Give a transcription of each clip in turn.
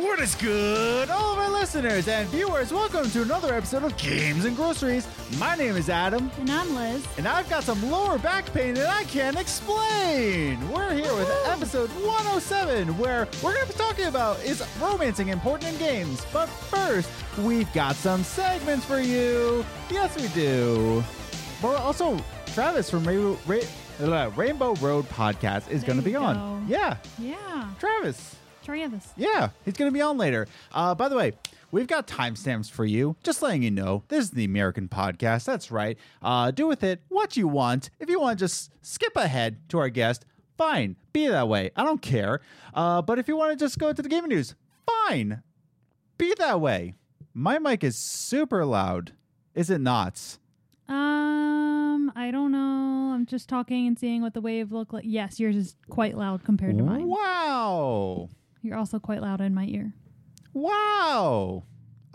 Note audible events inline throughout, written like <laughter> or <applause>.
What is good, all of our listeners and viewers? Welcome to another episode of Games and Groceries. My name is Adam, And I'm Liz. and I've got some lower back pain that I can't explain. We're here with episode 107, where we're going to be talking about is romancing important in games. But first, we've got some segments for you. Yes, we do. But also, Travis from Ra- Ra- Rainbow Road Podcast is going to be on. go. Yeah, Yeah. Travis. Travis. Yeah, he's going to be on later. Uh, by the way, we've got timestamps for you. Just letting you know, this is the American podcast. That's right. Uh, do with it what you want. If you want to just skip ahead to our guest, fine. Be that way. I don't care. Uh, but if you want to just go to the gaming news, fine. Be that way. My mic is super loud. Is it not? Um, I don't know. I'm just talking and seeing what the wave look like. Yes, yours is quite loud compared to mine. Wow. You're also quite loud in my ear. Wow.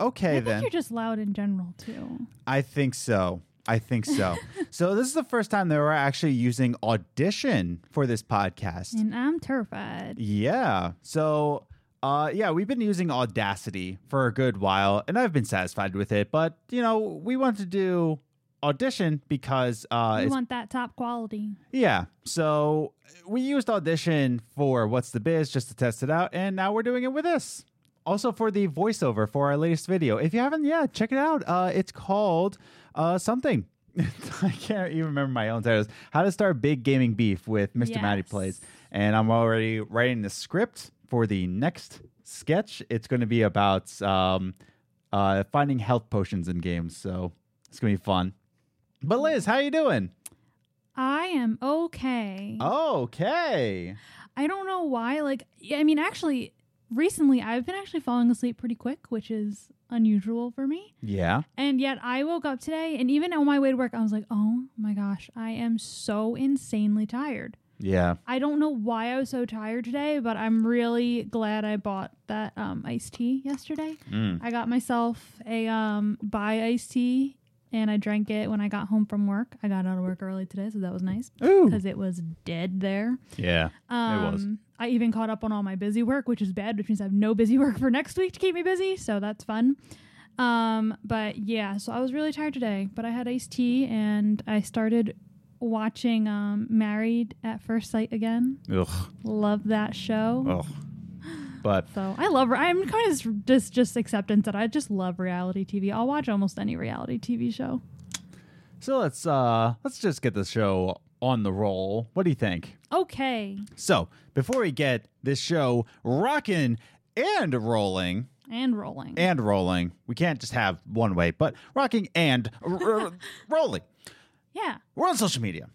Okay, I think then. you're just loud in general too. I think so. I think so. <laughs> so this is the first time that we're actually using Audition for this podcast. And I'm terrified. Yeah. So uh yeah, we've been using Audacity for a good while and I've been satisfied with it, but you know, we want to do Audition because uh We want that top quality. yeah. So we used Audition for What's the Biz just to test it out, and now we're doing it with this. Also for the voiceover for our latest video. If you haven't, yeah, check it out. Uh, it's called uh, something. <laughs> I can't even remember my own titles. How to start big gaming beef with Mr. Matty Yes. Plays. And I'm already writing the script for the next sketch. It's going to be about um, uh, finding health potions in games. So it's going to be fun. But Liz, how you doing? I am okay. Okay. I don't know why. Like, I mean, actually, recently I've been actually falling asleep pretty quick, which is unusual for me. Yeah. And yet I woke up today and even on my way to work, I was like, oh my gosh, I am so insanely tired. Yeah. I don't know why I was so tired today, but I'm really glad I bought that um, iced tea yesterday. Mm. I got myself a um, buy iced tea and I drank it when I got home from work. I got out of work early today, so that was nice because it was dead there. Yeah. Um, was. I even caught up on all my busy work, which is bad, which means I have no busy <laughs> work for next week to keep me busy. So that's fun. Um, but yeah, so I was really tired today, but I had iced tea and I started watching um, Married at First Sight again. Ugh. Love that show. Ugh. But So I love. I'm kind of just just acceptance that I just love reality TV. I'll watch almost any reality TV show. so let's uh let's just get the show on the roll. What do you think? Okay, So before we get this show rocking and rolling and rolling. and rolling, we can't just have one way, but rocking and r- rolling. yeah. We're on social media.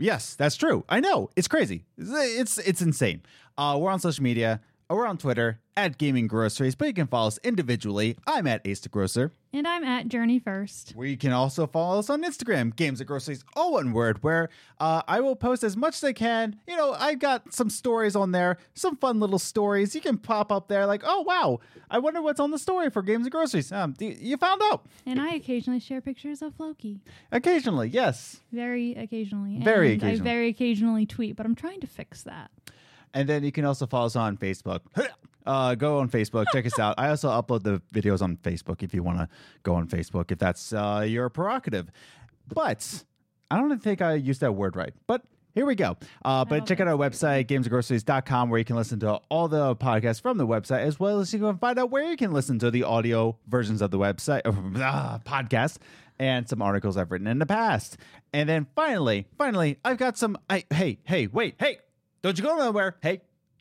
Yes, that's true. I know it's crazy. It's it's, it's insane. Uh, we're on social media. We're on Twitter at Gaming Groceries, but you can follow us individually. I'm at Ace the Grocer. And I'm at Journey First. Where you can also follow us on Instagram, Games at Groceries, all one word, where uh, I will post as much as I can. You know, I've got some stories on there, some fun little stories. You can pop up there like, oh, wow, I wonder what's on the story for Games at Groceries. Um, you found out. And I occasionally share pictures of Loki. Occasionally, yes. Very occasionally. Very and occasionally. I very occasionally tweet, but I'm trying to fix that. And then you can also follow us on Facebook. <laughs> Uh, go on Facebook, check us out. I also upload the videos on Facebook if you want to go on Facebook, if that's uh, your prerogative. But I don't think I used that word right. But here we go. Uh, but check out our website, gamesandgroceries.com, where you can listen to all the podcasts from the website, as well as you can find out where you can listen to the audio versions of the website, uh, podcast, and some articles I've written in the past. And then finally, finally, I've got some. I, hey, hey, wait, hey, don't you go nowhere. Hey,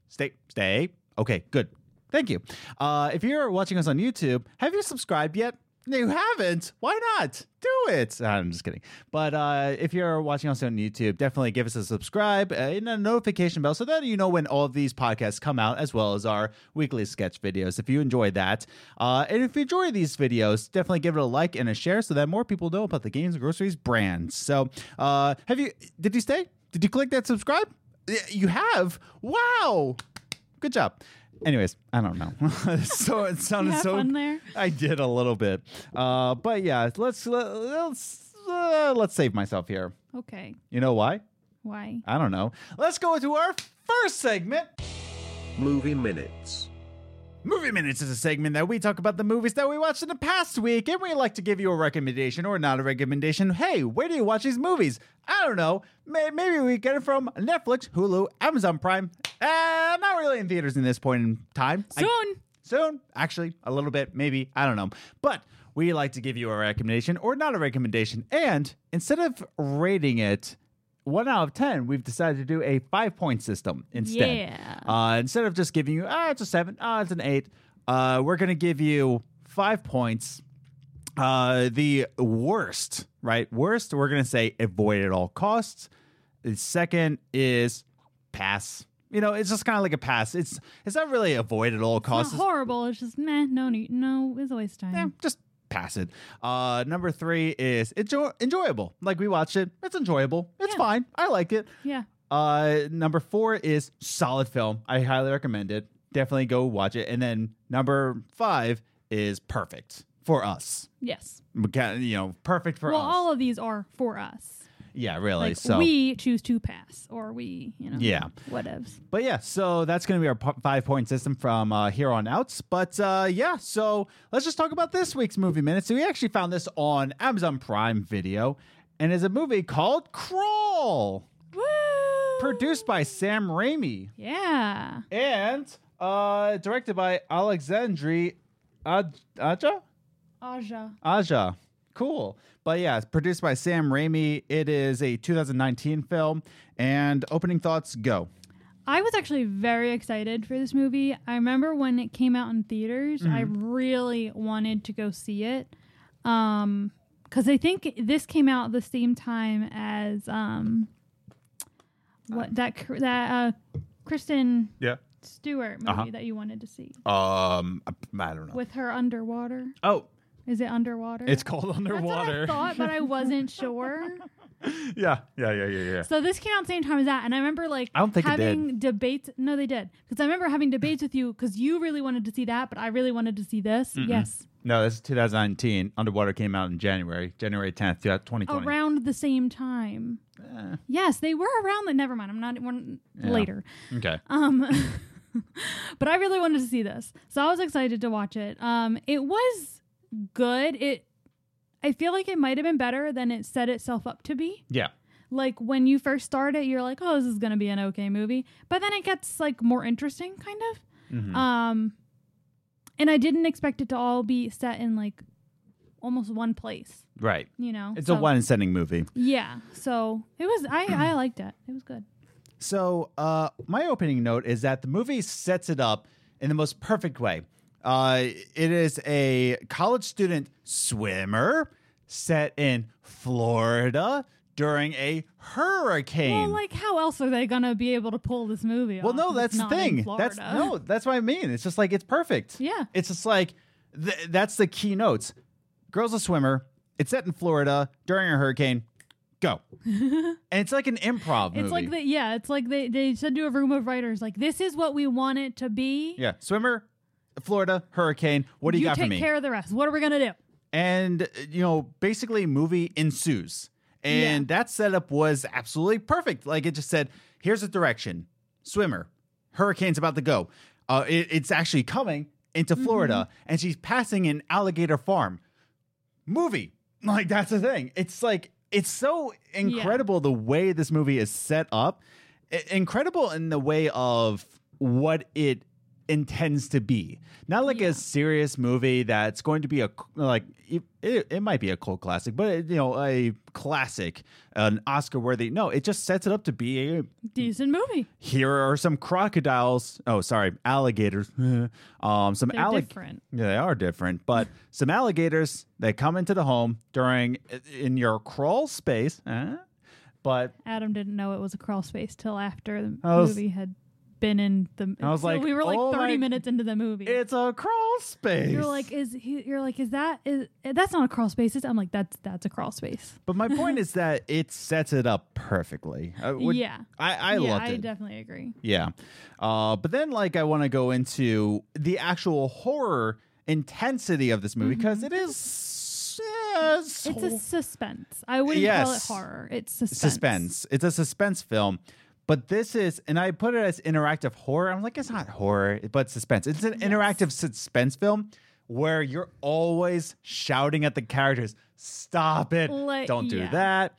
stay, stay. Okay, good. Thank you. Uh, if you're watching us on YouTube, have you subscribed yet? No, you haven't. Why not? Do it. I'm just kidding. But uh, if you're watching us on YouTube, definitely give us a subscribe uh, and a notification bell so that you know when all of these podcasts come out, as well as our weekly sketch videos. If you enjoy that, uh, and if you enjoy these videos, definitely give it a like and a share so that more people know about the Games and Groceries brand. So, uh, have you? Did you stay? Did you click that subscribe? Y- You have. Wow. Good job. Anyways, I don't know. <laughs> so it sounded You so. fun there? I did a little bit, uh, but yeah. Let's let's uh, let's save myself here. Okay. You know why? Why? I don't know. Let's go to our first segment. Movie Minutes. Movie Minutes is a segment that we talk about the movies that we watched in the past week, and we like to give you a recommendation or not a recommendation. Hey, where do you watch these movies? I don't know. May- Maybe we get it from Netflix, Hulu, Amazon Prime. Uh, not really in theaters in this point in time. I- Soon. soon, actually, a little bit, maybe. I don't know. But we like to give you a recommendation or not a recommendation. And instead of rating it one out of 10, we've decided to do a five point system instead. Yeah. Uh, instead of just giving you, ah, it's a seven, ah, it's an eight, uh, we're going to give you five points. Uh, the worst, right? Worst, we're going to say avoid at all costs. The second is pass. You know, it's just kind of like a pass. It's it's not really avoid at all It's costs. not horrible. It's just meh. No need. No, it's a waste of time. Eh, just pass it. Uh, number three is enjoy- enjoyable. Like we watched it, it's enjoyable. It's Yeah. fine. I like it. Yeah. Uh, number four is solid film. I highly recommend it. Definitely go watch it. And then number five is perfect for us. Yes. You know, perfect for well, us. all of these are for us. Yeah, really. Like so we choose to pass, or we, you know, Yeah. whatevs. But yeah, so that's going to be our p- five point system from uh, here on out. But uh, yeah, so let's just talk about this week's movie minute. So we actually found this on Amazon Prime Video, and it's a movie called Crawl, Woo! produced by Sam Raimi Yeah. and uh, directed by Alexandre Aj- Aja. Aja. Aja. Cool. But yeah, it's produced by Sam Raimi. It is a 2019 film. And opening thoughts go. I was actually very excited for this movie. I remember when it came out in theaters, I Mm-hmm. really wanted to go see it. Um cuz I think this came out the same time as um what that that uh Kristen Yeah. Stewart movie Uh-huh. that you wanted to see Um, I don't know. with her underwater. Oh, Is it underwater? it's called underwater. That's what I thought, but I wasn't <laughs> sure. yeah, yeah, yeah, yeah, yeah. So this came out the same time as that, and I remember like I don't think having debates. No, they did because I remember having debates with you because you really wanted to see that, but I really wanted to see this. Yes, No, this is 2019. Underwater came out in January, January 10th, 2020. around the same time. Eh, Yes, they were around. The never mind. I'm not one Yeah. later. okay. Um, <laughs> but I really wanted to see this, so I was excited to watch it. Um, it was good. It, I feel like it might have been better than it set itself up to be. Yeah. like when you first start it, you're like, oh, this is gonna be an okay movie, but then it gets like more interesting, kind of. Mhm. Um, and I didn't expect it to all be set in like almost one place, right. you know. It's So- a one setting movie. Yeah, so it was. I <clears throat> I liked it. It was good. So, uh, my opening note is that the movie sets it up in the most perfect way. Uh, it is a college student swimmer set in Florida during a hurricane. Well, like, how else are they gonna be able to pull this movie? Well, off no, that's the thing. That's no, that's what I mean. It's just like it's perfect. Yeah. It's just like th- that's the key notes. Girl's a swimmer. It's set in Florida during a hurricane. Go. <laughs> and it's like an improv movie. It's like the yeah. It's like they they said to a room of writers, like, this is what we want it to be. yeah, swimmer, Florida, hurricane. What do you, got for me? Take care of the rest. What are we gonna do? and uh, you know, basically, movie ensues, and that setup was absolutely perfect. Like it just said, "Here's a direction: swimmer, hurricane's about to go. Uh, it- it's actually coming into Florida, and she's passing an alligator farm. Movie, <laughs> like that's the thing. It's like it's so incredible the way this movie is set up. Incredible in the way of what it intends to be. Not like Yeah. a serious movie that's going to be a like it, it, might be a cult classic, but you know a classic, an Oscar worthy. No, it just sets it up to be a Decent movie. here are some crocodiles. Oh, sorry, alligators. <laughs> um, some alligators. Yeah, they are different, but some alligators that come into the home during in your crawl space. Uh, but Adam didn't know it was a crawl space till after the was- movie had been in the. I was so like, we were like oh thirty my- minutes into the movie. it's a crawl space. you're like, is he, you're like, is that is that's not a crawl space? I'm like, that's that's a crawl space. but my point <laughs> is that it sets it up perfectly. I would- yeah, I, I yeah, loved I it. definitely agree. Yeah. Uh, but then, like, I want to go into the actual horror intensity of this movie because is. Mm-hmm. It's a suspense. I wouldn't call it horror. It's suspense. suspense. It's a suspense film, But this is, and I put it as interactive horror. I'm like, it's not horror, but suspense. It's an interactive suspense film where you're always shouting at the characters, "Stop it! Like, Don't do yeah. that."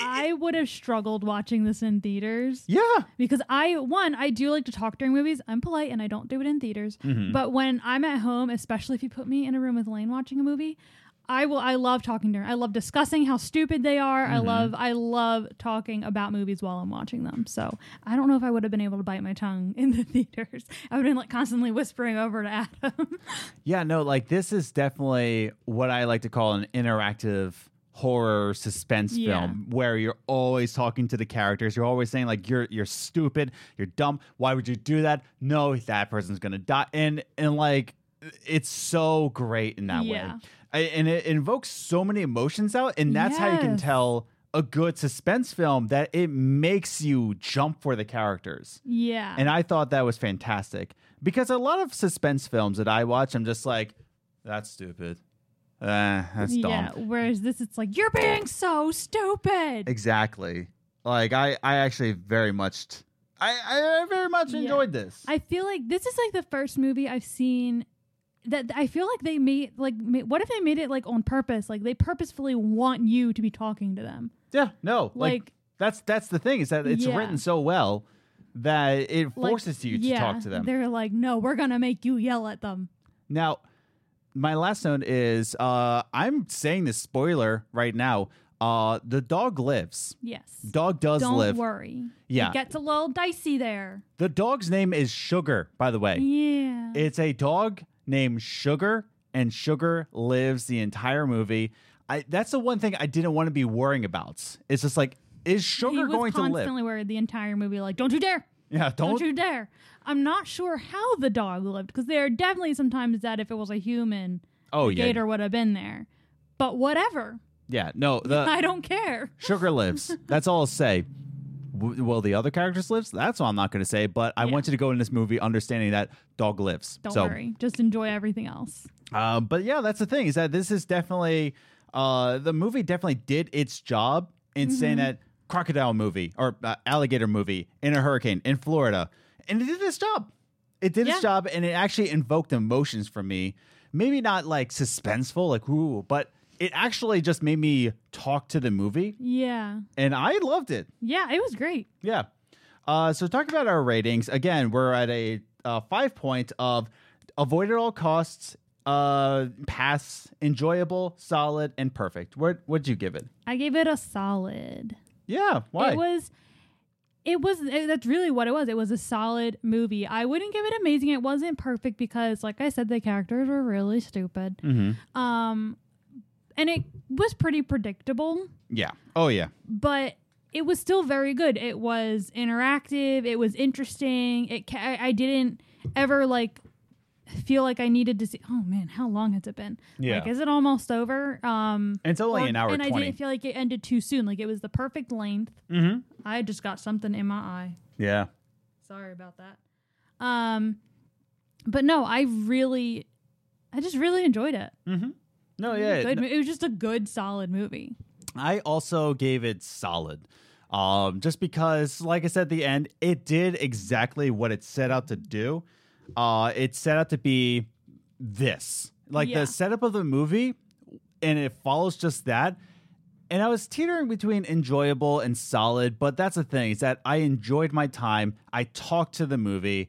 I would have struggled watching this in theaters. Yeah, because I one I do like to talk during movies. I'm polite and I don't do it in theaters. Mm-hmm. But when I'm at home, especially if you put me in a room with Lane watching a movie, I will. I love talking to her. I love discussing how stupid they are. Mm-hmm. I love. I love talking about movies while I'm watching them. So I don't know if I would have been able to bite my tongue <laughs> in the theaters. I would have been like constantly whispering over to Adam. <laughs> yeah. No, like this is definitely what I like to call an interactive horror suspense Yeah. film where you're always talking to the characters you're always saying like you're you're stupid you're dumb why would you do that no that person's gonna die and and like it's so great in that Yeah. way I, and it invokes so many emotions out and that's how you can tell a good suspense film that it makes you jump for the characters yeah. and I thought that was fantastic because a lot of suspense films that I watch, I'm just like, that's stupid. Uh, that's yeah. dumb. Whereas this, it's like you're being so stupid. Exactly. Like I, I actually very much, I, I very much Yeah. enjoyed this. I feel like this is like the first movie I've seen that I feel like they made like ma- what if they made it like on purpose? Like they purposefully want you to be talking to them. yeah, no, like, Like- that's that's the thing is that it's Yeah. written so well that it Like, forces you to yeah, talk to them. They're like, no, we're gonna make you yell at them. Now, my last note is uh, I'm saying this spoiler right now. Uh, the dog lives. Yes. Dog does Don't live. worry. Yeah. It gets a little dicey there. The dog's name is Sugar, by the way. Yeah. It's a dog named Sugar, and Sugar lives the entire movie. I that's the one thing I didn't want to be worrying about. It's just like, is Sugar was going to live? constantly worried the entire movie, like, don't you dare. Yeah, Don't, don't. you dare. I'm not sure how the dog lived because there are definitely sometimes that if it was a human, oh yeah, gator would have been there. But whatever. yeah. No, the <laughs> I don't care. Sugar lives. <laughs> That's all I'll say. W- Will the other characters lives? That's all I'm not going to say. But I Yeah. want you to go in this movie understanding that dog lives. Don't so, worry. Just enjoy everything else. Um, but yeah, that's the thing is that this is definitely uh, the movie definitely did its job in saying Mm-hmm. that crocodile movie or uh, alligator movie in a hurricane in Florida, and it did its job. It did its job, and it actually invoked emotions from me. Maybe not like suspenseful, like ooh, but it actually just made me talk to the movie, Yeah. and I loved it. Yeah, it was great. Yeah. Uh, so talk about our ratings again, we're at a uh, five point of avoid at all costs, uh, pass, enjoyable, solid, and perfect. What would you give it? I gave it a solid. Yeah. Why? It was it was it- that's really what it was. It was a solid movie. I wouldn't give it amazing. It wasn't perfect because like I said the characters were really stupid. mm-hmm. Um and it was pretty predictable, Yeah. Oh yeah. but it was still very good. It was interactive, it was interesting. It ca- I, I didn't ever like feel like I needed to see Oh man, how long has it been? Yeah. Like is it almost over? Um And it's only or- an hour and I didn't feel like it ended too soon. Like it was the perfect length. mm-hmm. I just got something in my eye. Yeah. Sorry about that. Um, but no, I really, I just really enjoyed it. Mm-hmm. No, yeah. good no- it was just a good, solid movie. I also gave it solid. Um, just because, like I said at the end, it did exactly what it set out to do. Uh, it set out to be this. Like Yeah. the setup of the movie, and it follows just that. And I was teetering between enjoyable and solid, but that's the thing is that I enjoyed my time. I talked to the movie.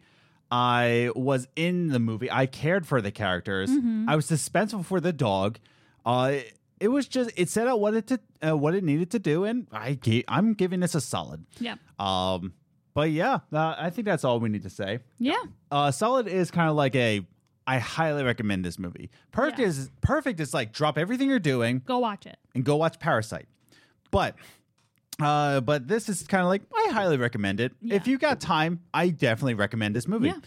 I was in the movie. I cared for the characters. I was suspenseful for the dog. Uh, it was just it set out what it to, uh, what it needed to do, and I gave, I'm giving this a solid. Yeah. Um, but yeah, uh, I think that's all we need to say. Yeah. Uh, solid is kind of like a I highly recommend this movie. Perfect Yeah. is perfect is like drop everything you're doing Go watch it. and go watch Parasite. But uh, but this is kind of like I highly recommend it. If you got time, I definitely recommend this movie. Yeah.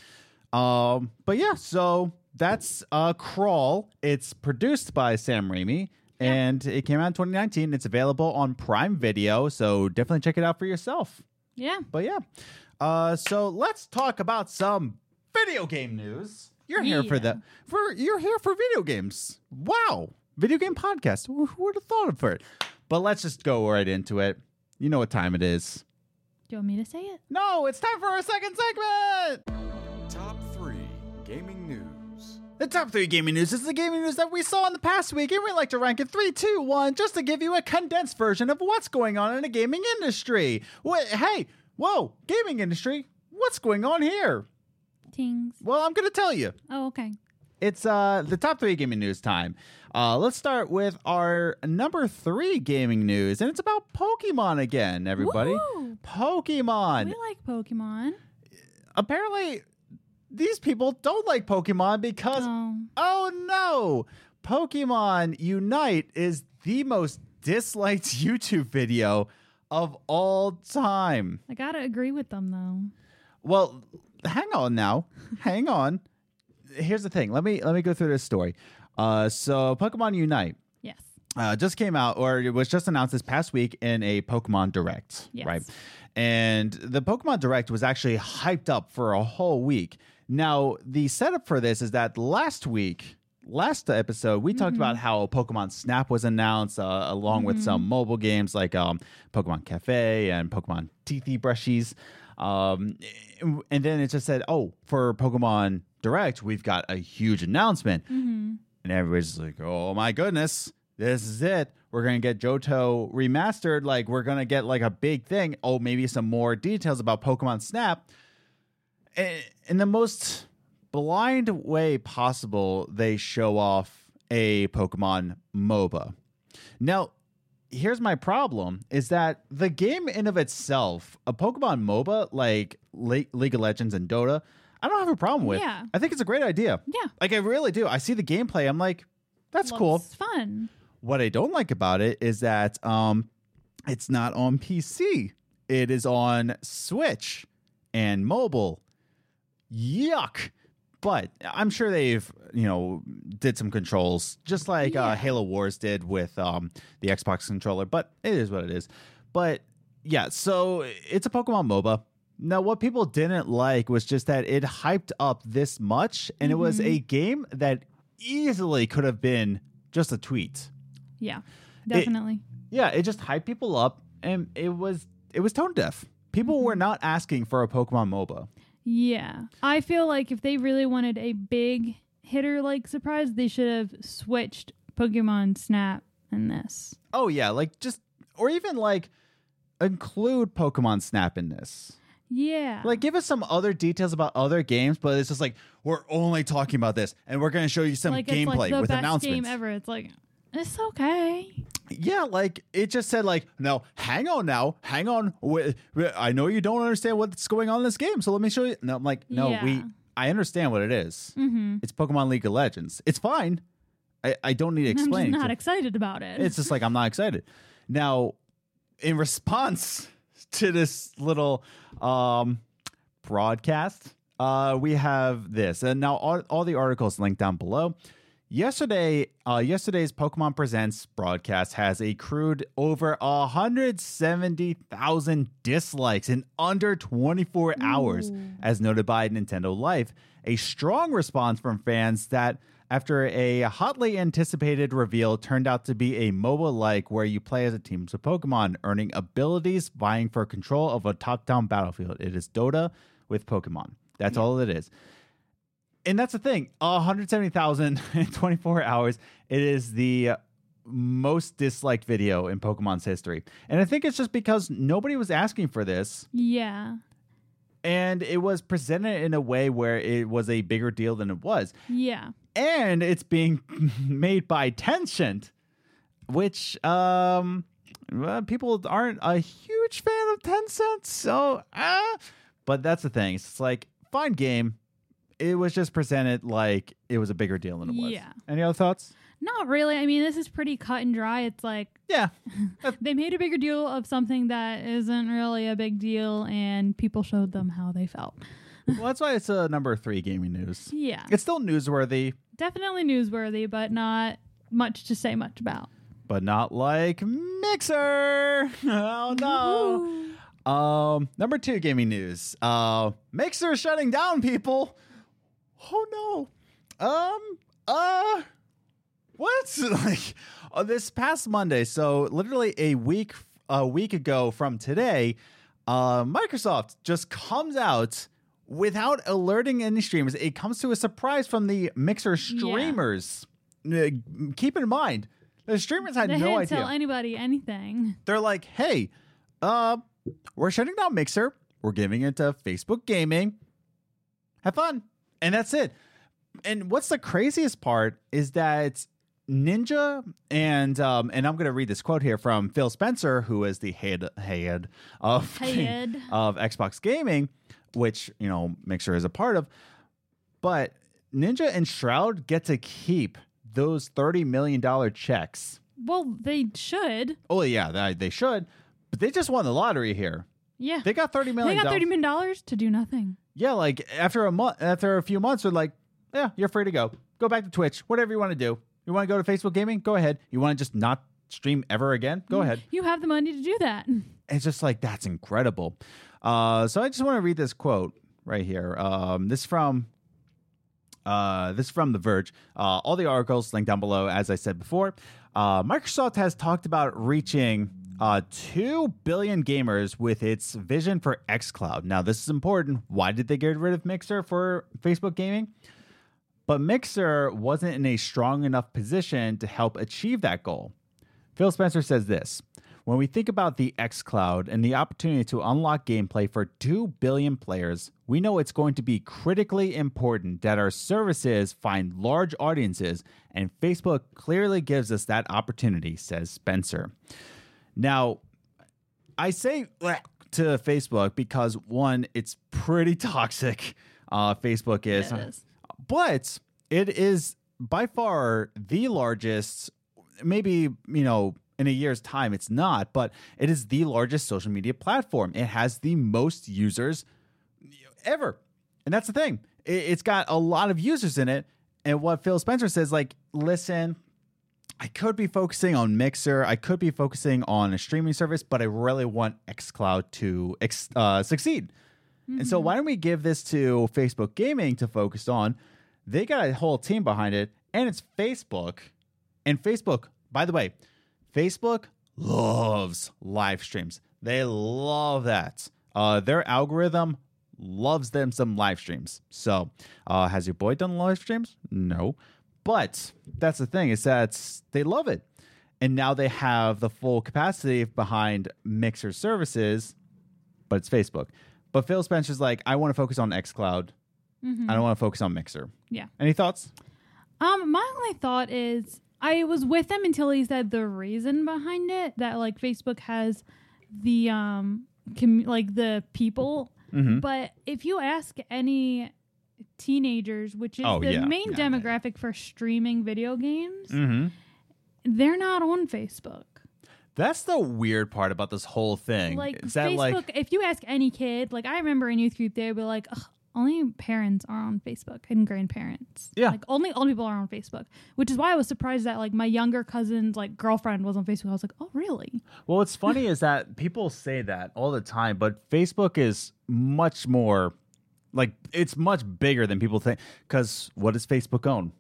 Um, but yeah, so that's uh Crawl. It's produced by Sam Raimi. And it came out in 2019. It's available on Prime Video, so definitely check it out for yourself. Yeah. But yeah, uh, so let's talk about some video game news. You're here for Yeah. that. For you're here for video games. Wow, video game podcast. Who who would have thought of it? But let's just go right into it. You know what time it is. Do Do you want me to say it? No, it's time for our second segment. Top 3 Gaming News. The top three gaming news is the gaming news that we saw in the past week, and we like to rank it three, two, one, just to give you a condensed version of what's going on in the gaming industry. Wait, hey, whoa, gaming industry, what's going on here? Tings. Well, I'm going to tell you. Oh, okay. It's uh the top three gaming news time. Uh, let's start with our number three gaming news, and it's about Pokemon again, everybody. Woo! Pokemon. We like Pokemon. Apparently, these people don't like Pokemon because Oh. Oh no! Pokemon Unite is the most disliked <laughs> YouTube video of all time. I gotta agree with them though. Well, hang on now. hang on. Here's the thing. Let me let me go through this story. Uh, so Pokemon Unite Yes. uh, just came out, or it was just announced this past week in a Pokemon Direct, Yes. right? And the Pokemon Direct was actually hyped up for a whole week. Now, the setup for this is that last week, last episode, we talked about how Pokemon Snap was announced, uh, along with some mobile games like um, Pokemon Cafe and Pokemon Teethy Brushies. Um, and then it just said, oh, for Pokemon Direct, we've got a huge announcement. Mm-hmm. And everybody's like, oh my goodness, this is it. We're to get Johto remastered. Like, we're to get like a big thing. Oh, maybe some more details about Pokemon Snap. In the most blind way possible, they show off a Pokemon MOBA. Now, here's my problem is that the game in of itself, a Pokemon MOBA like Le- League of Legends and Dota, I don't have a problem with. Yeah. I think it's a great idea. Yeah. Like I really do. I see the gameplay. I'm like, that's cool. Looks Fun. What I don't like about it is that um, it's not on PC. It is on Switch and mobile. Yuck. But I'm sure they've, you know, did some controls just like uh, Halo Wars did with um, the Xbox controller. But it is what it is. But yeah, so it's a Pokemon MOBA. Now, what people didn't like was just that it hyped up this much, and it was a mm-hmm. game that easily could have been just a tweet. Yeah. Definitely. Yeah, it just hyped people up, and it was it was tone deaf. People were mm-hmm. not asking for a Pokemon MOBA. yeah. I feel like if they really wanted a big hitter like surprise, they should have switched Pokemon Snap and this. Oh yeah, like just or even like include Pokemon Snap in this. Yeah. Like give us some other details about other games, but it's just like we're only talking about this, and we're going to show you some like gameplay it's like the with best announcements. game ever. It's like it's okay. Yeah, like it just said like, no, hang on now, hang on. I know you don't understand what's going on in this game, so let me show you. No, I'm like, no, we, I understand what it is. Mm-hmm. It's Pokemon League of Legends. It's fine. I, I don't need to explain. <laughs> I'm just not excited about it. it's just like I'm not excited. Now, in response to this little um, broadcast, uh, we have this, and now all, all the articles linked down below. Yesterday, uh, yesterday's Pokemon Presents broadcast has accrued over 170,000 dislikes in under 24 hours, Ooh. as noted by Nintendo Life. A strong response from fans that, after a hotly anticipated reveal, turned out to be a MOBA like where you play as a team of Pokemon, earning abilities, vying for control of a top down battlefield. It is Dota with Pokemon. That's all it is and that's the thing 170,000 <laughs> in 24 hours. It is the most disliked video in Pokemon's history. And I think it's just because nobody was asking for this yeah. and it was presented in a way where it was a bigger deal than it was. Yeah. And it's being <laughs> made by Tencent, which um well, people aren't a huge fan of Tencent, so uh, but that's the thing. It's like fine game. It was just presented like it was a bigger deal than it was. Yeah. Any other thoughts? Not really. I mean, this is pretty cut and dry. It's like Yeah. <laughs> they made a bigger deal of something that isn't really a big deal, and people showed them how they felt. well, that's why it's a number three gaming news. <laughs> Yeah. It's still newsworthy, Definitely newsworthy, but not much to say much about. but not like Mixer. <laughs> Oh no. Um, number two gaming news. Uh, Mixer shutting down, people. Oh no. Um. Uh. What? <laughs> like uh, this past Monday. So literally a week a week ago from today. uh, Microsoft just comes out without alerting any streamers. It comes to a surprise from the Mixer streamers. Uh, Keep in mind, the streamers had They no didn't idea. tell anybody anything. They're like, "Hey, uh, we're shutting down Mixer. We're giving it to Facebook Gaming. Have fun." And that's it. And what's the craziest part is that Ninja and um and I'm going to read this quote here from Phil Spencer who is the head head of Head. <laughs> of Xbox Gaming, which, you know, Mixer is a part of. But Ninja and Shroud get to keep those 30 million dollar checks. Well, they should. Oh yeah, they, they should, but they just won the lottery here. Yeah. They got thirty million. They got thirty million dollars to do nothing. Yeah, like after a month after a few months they're like, "Yeah, you're free to go. Go back to Twitch. Whatever you want to do. You want to go to Facebook Gaming? Go ahead. You want to just not stream ever again? Go mm, ahead." You have the money to do that. <laughs> it's just like that's incredible. Uh, so I just want to read this quote right here. Um, this from uh, this from The Verge. Uh, all the articles linked down below, as I said before. Uh, Microsoft has talked about reaching uh, 2 billion gamers with its vision for xCloud. Now, this is important. Why did they get rid of Mixer for Facebook gaming? But Mixer wasn't in a strong enough position to help achieve that goal. Phil Spencer says this When we think about the xCloud and the opportunity to unlock gameplay for 2 billion players, we know it's going to be critically important that our services find large audiences, and Facebook clearly gives us that opportunity, says Spencer. Now, I say to Facebook because one, it's pretty <laughs> toxic. Uh, Facebook is, It is. but it is by far the largest. Maybe you know in a year's time it's not, but it is the largest social media platform. It has the most users ever, and that's the thing. It, it's got a lot of users in it. And what Phil Spencer says, like, listen, I could be focusing on Mixer. I could be focusing on a streaming service, but I really want xCloud to uh, succeed. And so, why don't we give this to Facebook Gaming to focus on? They got a whole team behind it, and it's Facebook. And Facebook, by the way, Facebook loves live streams. They love that. Uh, their algorithm loves them some live streams. So, uh, has your boy done live streams? No. But that's the thing is that they love it. And now they have the full capacity behind Mixer services, but it's Facebook. But Phil Spencer's like, I want to focus on xCloud. I don't want to focus on Mixer. Yeah. Any thoughts? Um, my only thought is I was with him until he said the reason behind it that like Facebook has the um com- like the people, Mhm. but if you ask any teenagers, which is Oh, the yeah. main Yeah, yeah, demographic for streaming video games, Mm-hmm. they're not on Facebook. That's the weird part about this whole thing. Like is that Facebook, like if you ask any kid, like I remember in youth group, they'd be like, Ugh, only parents are on Facebook and grandparents. Yeah. like only old people are on Facebook, which is why I was surprised that like my younger cousin's like girlfriend was on Facebook. I was like, oh really? Well, what's funny <laughs> is that people say that all the time, but Facebook is much more like it's much bigger than people think. Because what does Facebook own?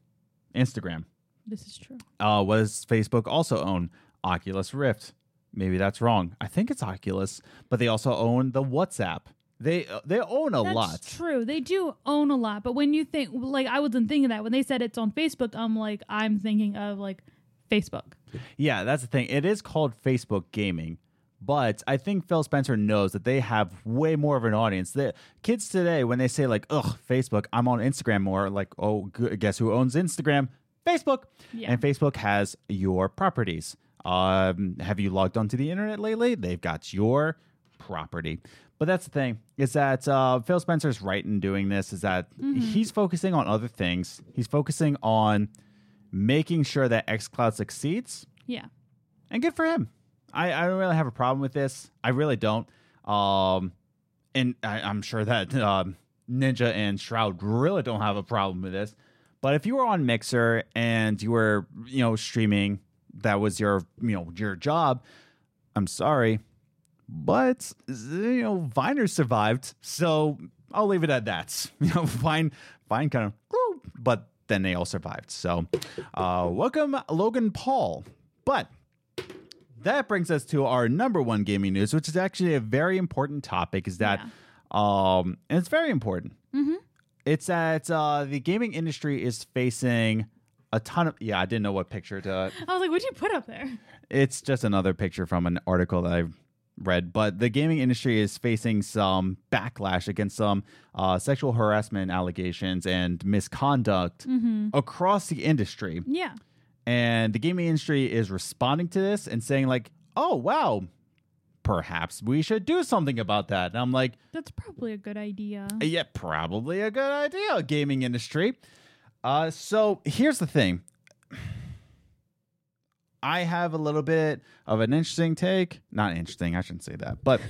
Instagram. This is true. Uh, what does Facebook also own? Oculus Rift. Maybe that's wrong. I think it's Oculus, but they also own the WhatsApp. They uh, they own a That's lot. true. They do own a lot, but when you think like I wasn't thinking of that when they said it's on Facebook, I'm like I'm thinking of like Facebook. Yeah, that's the thing. It is called Facebook Gaming, but I think Phil Spencer knows that they have way more of an audience. The kids today, when they say like, "Ugh, Facebook," I'm on Instagram more. Like, oh, gu- guess who owns Instagram? Facebook. Yeah. And Facebook has your properties. Um, have you logged onto the internet lately? They've got your property. But that's the thing is that uh, Phil Spencer's right in doing this. Is that he's focusing on other things. He's focusing on making sure that XCloud succeeds Yeah. and good for him. I, I don't really have a problem with this. I really don't. Um, and I, I'm sure that um, Ninja and Shroud really don't have a problem with this. But if you were on Mixer and you were, you know, streaming, that was your, you know, your job. I'm sorry, but you know, Viner survived, so I'll leave it at that. <laughs> You know, Vine, Vine kind of, but then they all survived. So, uh, welcome Logan Paul. But that brings us to our number one gaming news, which is actually a very important topic. Is that, um, and it's very important. Mhm. It's that uh, the gaming industry is facing a ton of. Yeah, I didn't know what picture to. <laughs> I was like, what'd you put up there? It's just another picture from an article that I've read. But the gaming industry is facing some backlash against some uh, sexual harassment allegations and misconduct Mm-hmm. across the industry. Yeah. And the gaming industry is responding to this and saying, like, oh, wow, perhaps we should do something about that. And I'm like, That's probably a good idea. yeah, probably a good idea, gaming industry. Uh, so here's the thing. I have a little bit of an interesting take. Not interesting, I shouldn't say that. But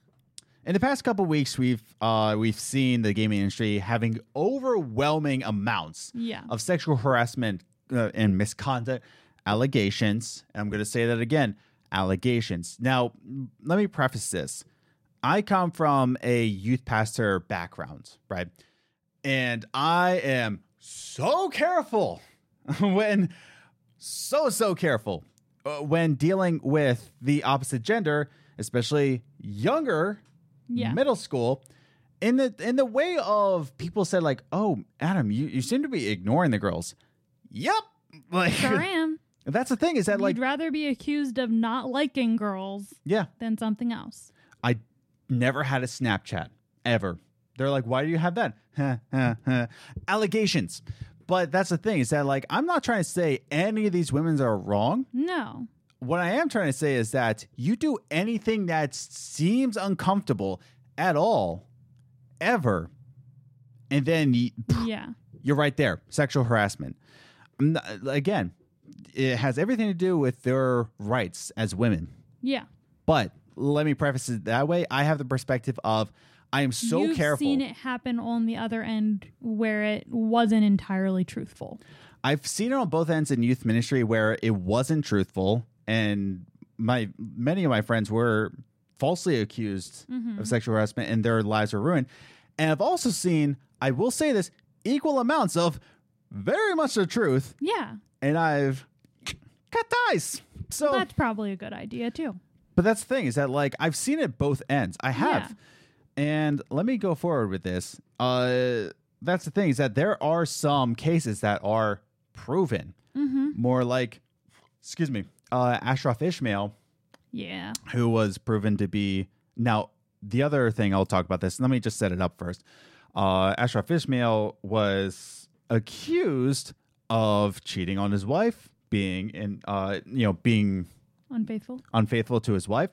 <laughs> in the past couple weeks, we've uh, we've seen the gaming industry having overwhelming amounts Yeah. of sexual harassment uh, and misconduct allegations. And I'm going to say that again allegations. Now, let me preface this. I come from a youth pastor background, right? And I am so careful <laughs> when, so, so careful uh, when dealing with the opposite gender, especially younger Yeah. middle school. In the in the way of people said like oh adam you, you seem to be ignoring the girls. Yep <laughs> like Sure am. that's the thing is that like You'd rather be accused of not liking girls yeah. than something else. i never had a snapchat ever. They're like why do you have that? <laughs> Allegations but that's the thing is that like i'm not trying to say any of these women are wrong No. what I am trying to say is that you do anything that seems uncomfortable at all, ever, and then you, Yeah. you're right there. Sexual harassment. Again, it has everything to do with their rights as women. Yeah. But let me preface it that way. I have the perspective of I am so careful. You've careful. seen it happen on the other end where it wasn't entirely truthful. I've seen it on both ends in youth ministry where it wasn't truthful, and my many of my friends were falsely accused mm-hmm. of sexual harassment, and their lives were ruined. And I've also seen, I will say this, equal amounts of very much the truth, Yeah. and I've cut ties. So, That's probably a good idea too. but that's the thing is that like I've seen it both ends. I have. And let me go forward with this. Uh that's the thing is that there are some cases that are proven. Mm-hmm. More like excuse me, uh Ashraf Ishmael Yeah. who was proven to be now the other thing I'll talk about this. Let me just set it up first. Uh Ashraf Ishmael was accused of cheating on his wife, being in uh you know, being Unfaithful. unfaithful to his wife,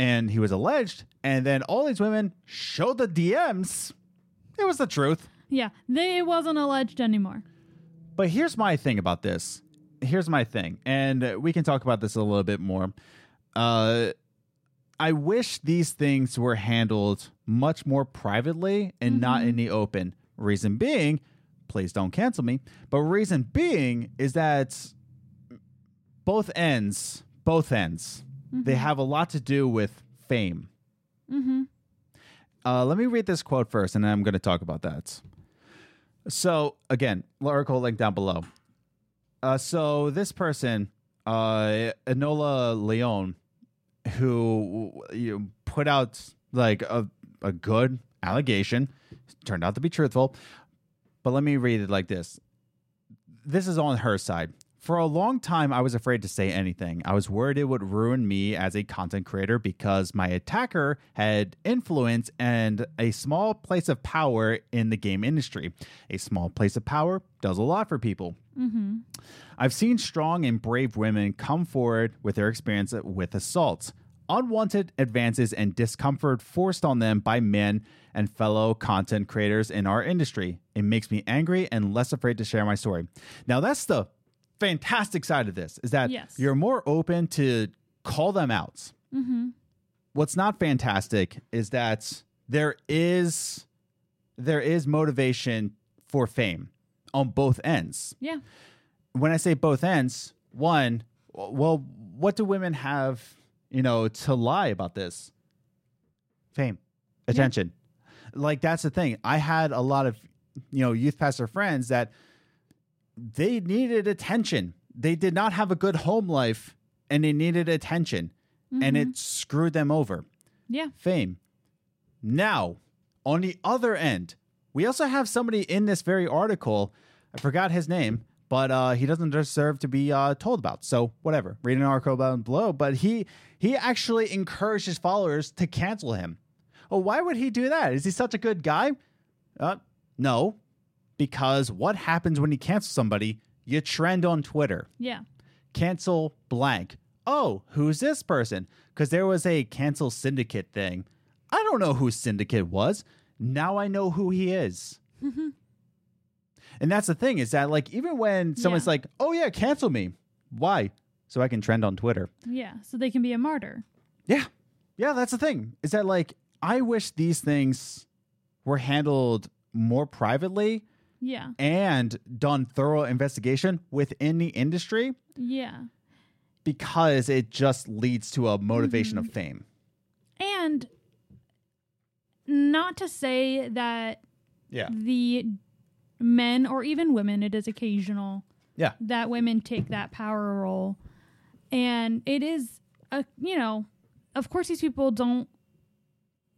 and he was alleged. And then all these women showed the DMs. It was the truth. Yeah. They, it wasn't alleged anymore. But here's my thing about this. Here's my thing, and we can talk about this a little bit more. Uh, I wish these things were handled much more privately and not in the open. Reason being, please don't cancel me. But reason being is that both ends, both ends, they have a lot to do with fame. Mm-hmm. Uh, let me read this quote first, and then I'm going to talk about that. So, again, article link down below. Uh, so, this person, uh, Enola Leon, who you know, put out like a, a good allegation, turned out to be truthful. But let me read it like this. This is on her side. For a long time, I was afraid to say anything. I was worried it would ruin me as a content creator because my attacker had influence and a small place of power in the game industry. A small place of power does a lot for people. Mm-hmm. I've seen strong and brave women come forward with their experience with assaults, unwanted advances, and discomfort forced on them by men and fellow content creators in our industry. It makes me angry and less afraid to share my story. Now, that's the fantastic side of this is that Yes. you're more open to call them out. Mm-hmm. What's not fantastic is that there is there is motivation for fame on both ends Yeah. when I say both ends, one, well, what do women have, you know, to lie about this? Fame, attention. Like that's the thing. I had a lot of, you know, youth pastor friends that they needed attention. They did not have a good home life and they needed attention and Mm-hmm. it screwed them over. Yeah. Fame. Now, on the other end, we also have somebody in this very article. I forgot his name, but uh, he doesn't deserve to be uh, told about. So whatever. Read an article about him below. But he he actually encouraged his followers to cancel him. Oh, why would he do that? Is he such a good guy? Uh, no, because what happens when you cancel somebody? You trend on Twitter Yeah. cancel blank. Oh, who's this person? Because there was a cancel syndicate thing. I don't know who syndicate was. Now I know who he is. Mm-hmm. and that's the thing is that like even when someone's Yeah. like, "Oh yeah, cancel me," why? So I can trend on Twitter. Yeah. So they can be a martyr. Yeah, yeah, that's the thing. Is that like I wish these things were handled more privately Yeah. and done thorough investigation within the industry Yeah. because it just leads to a motivation of mm-hmm. fame. And not to say that Yeah. the men or even women, it is occasional Yeah. that women take that power role. And it is a you know, of course these people don't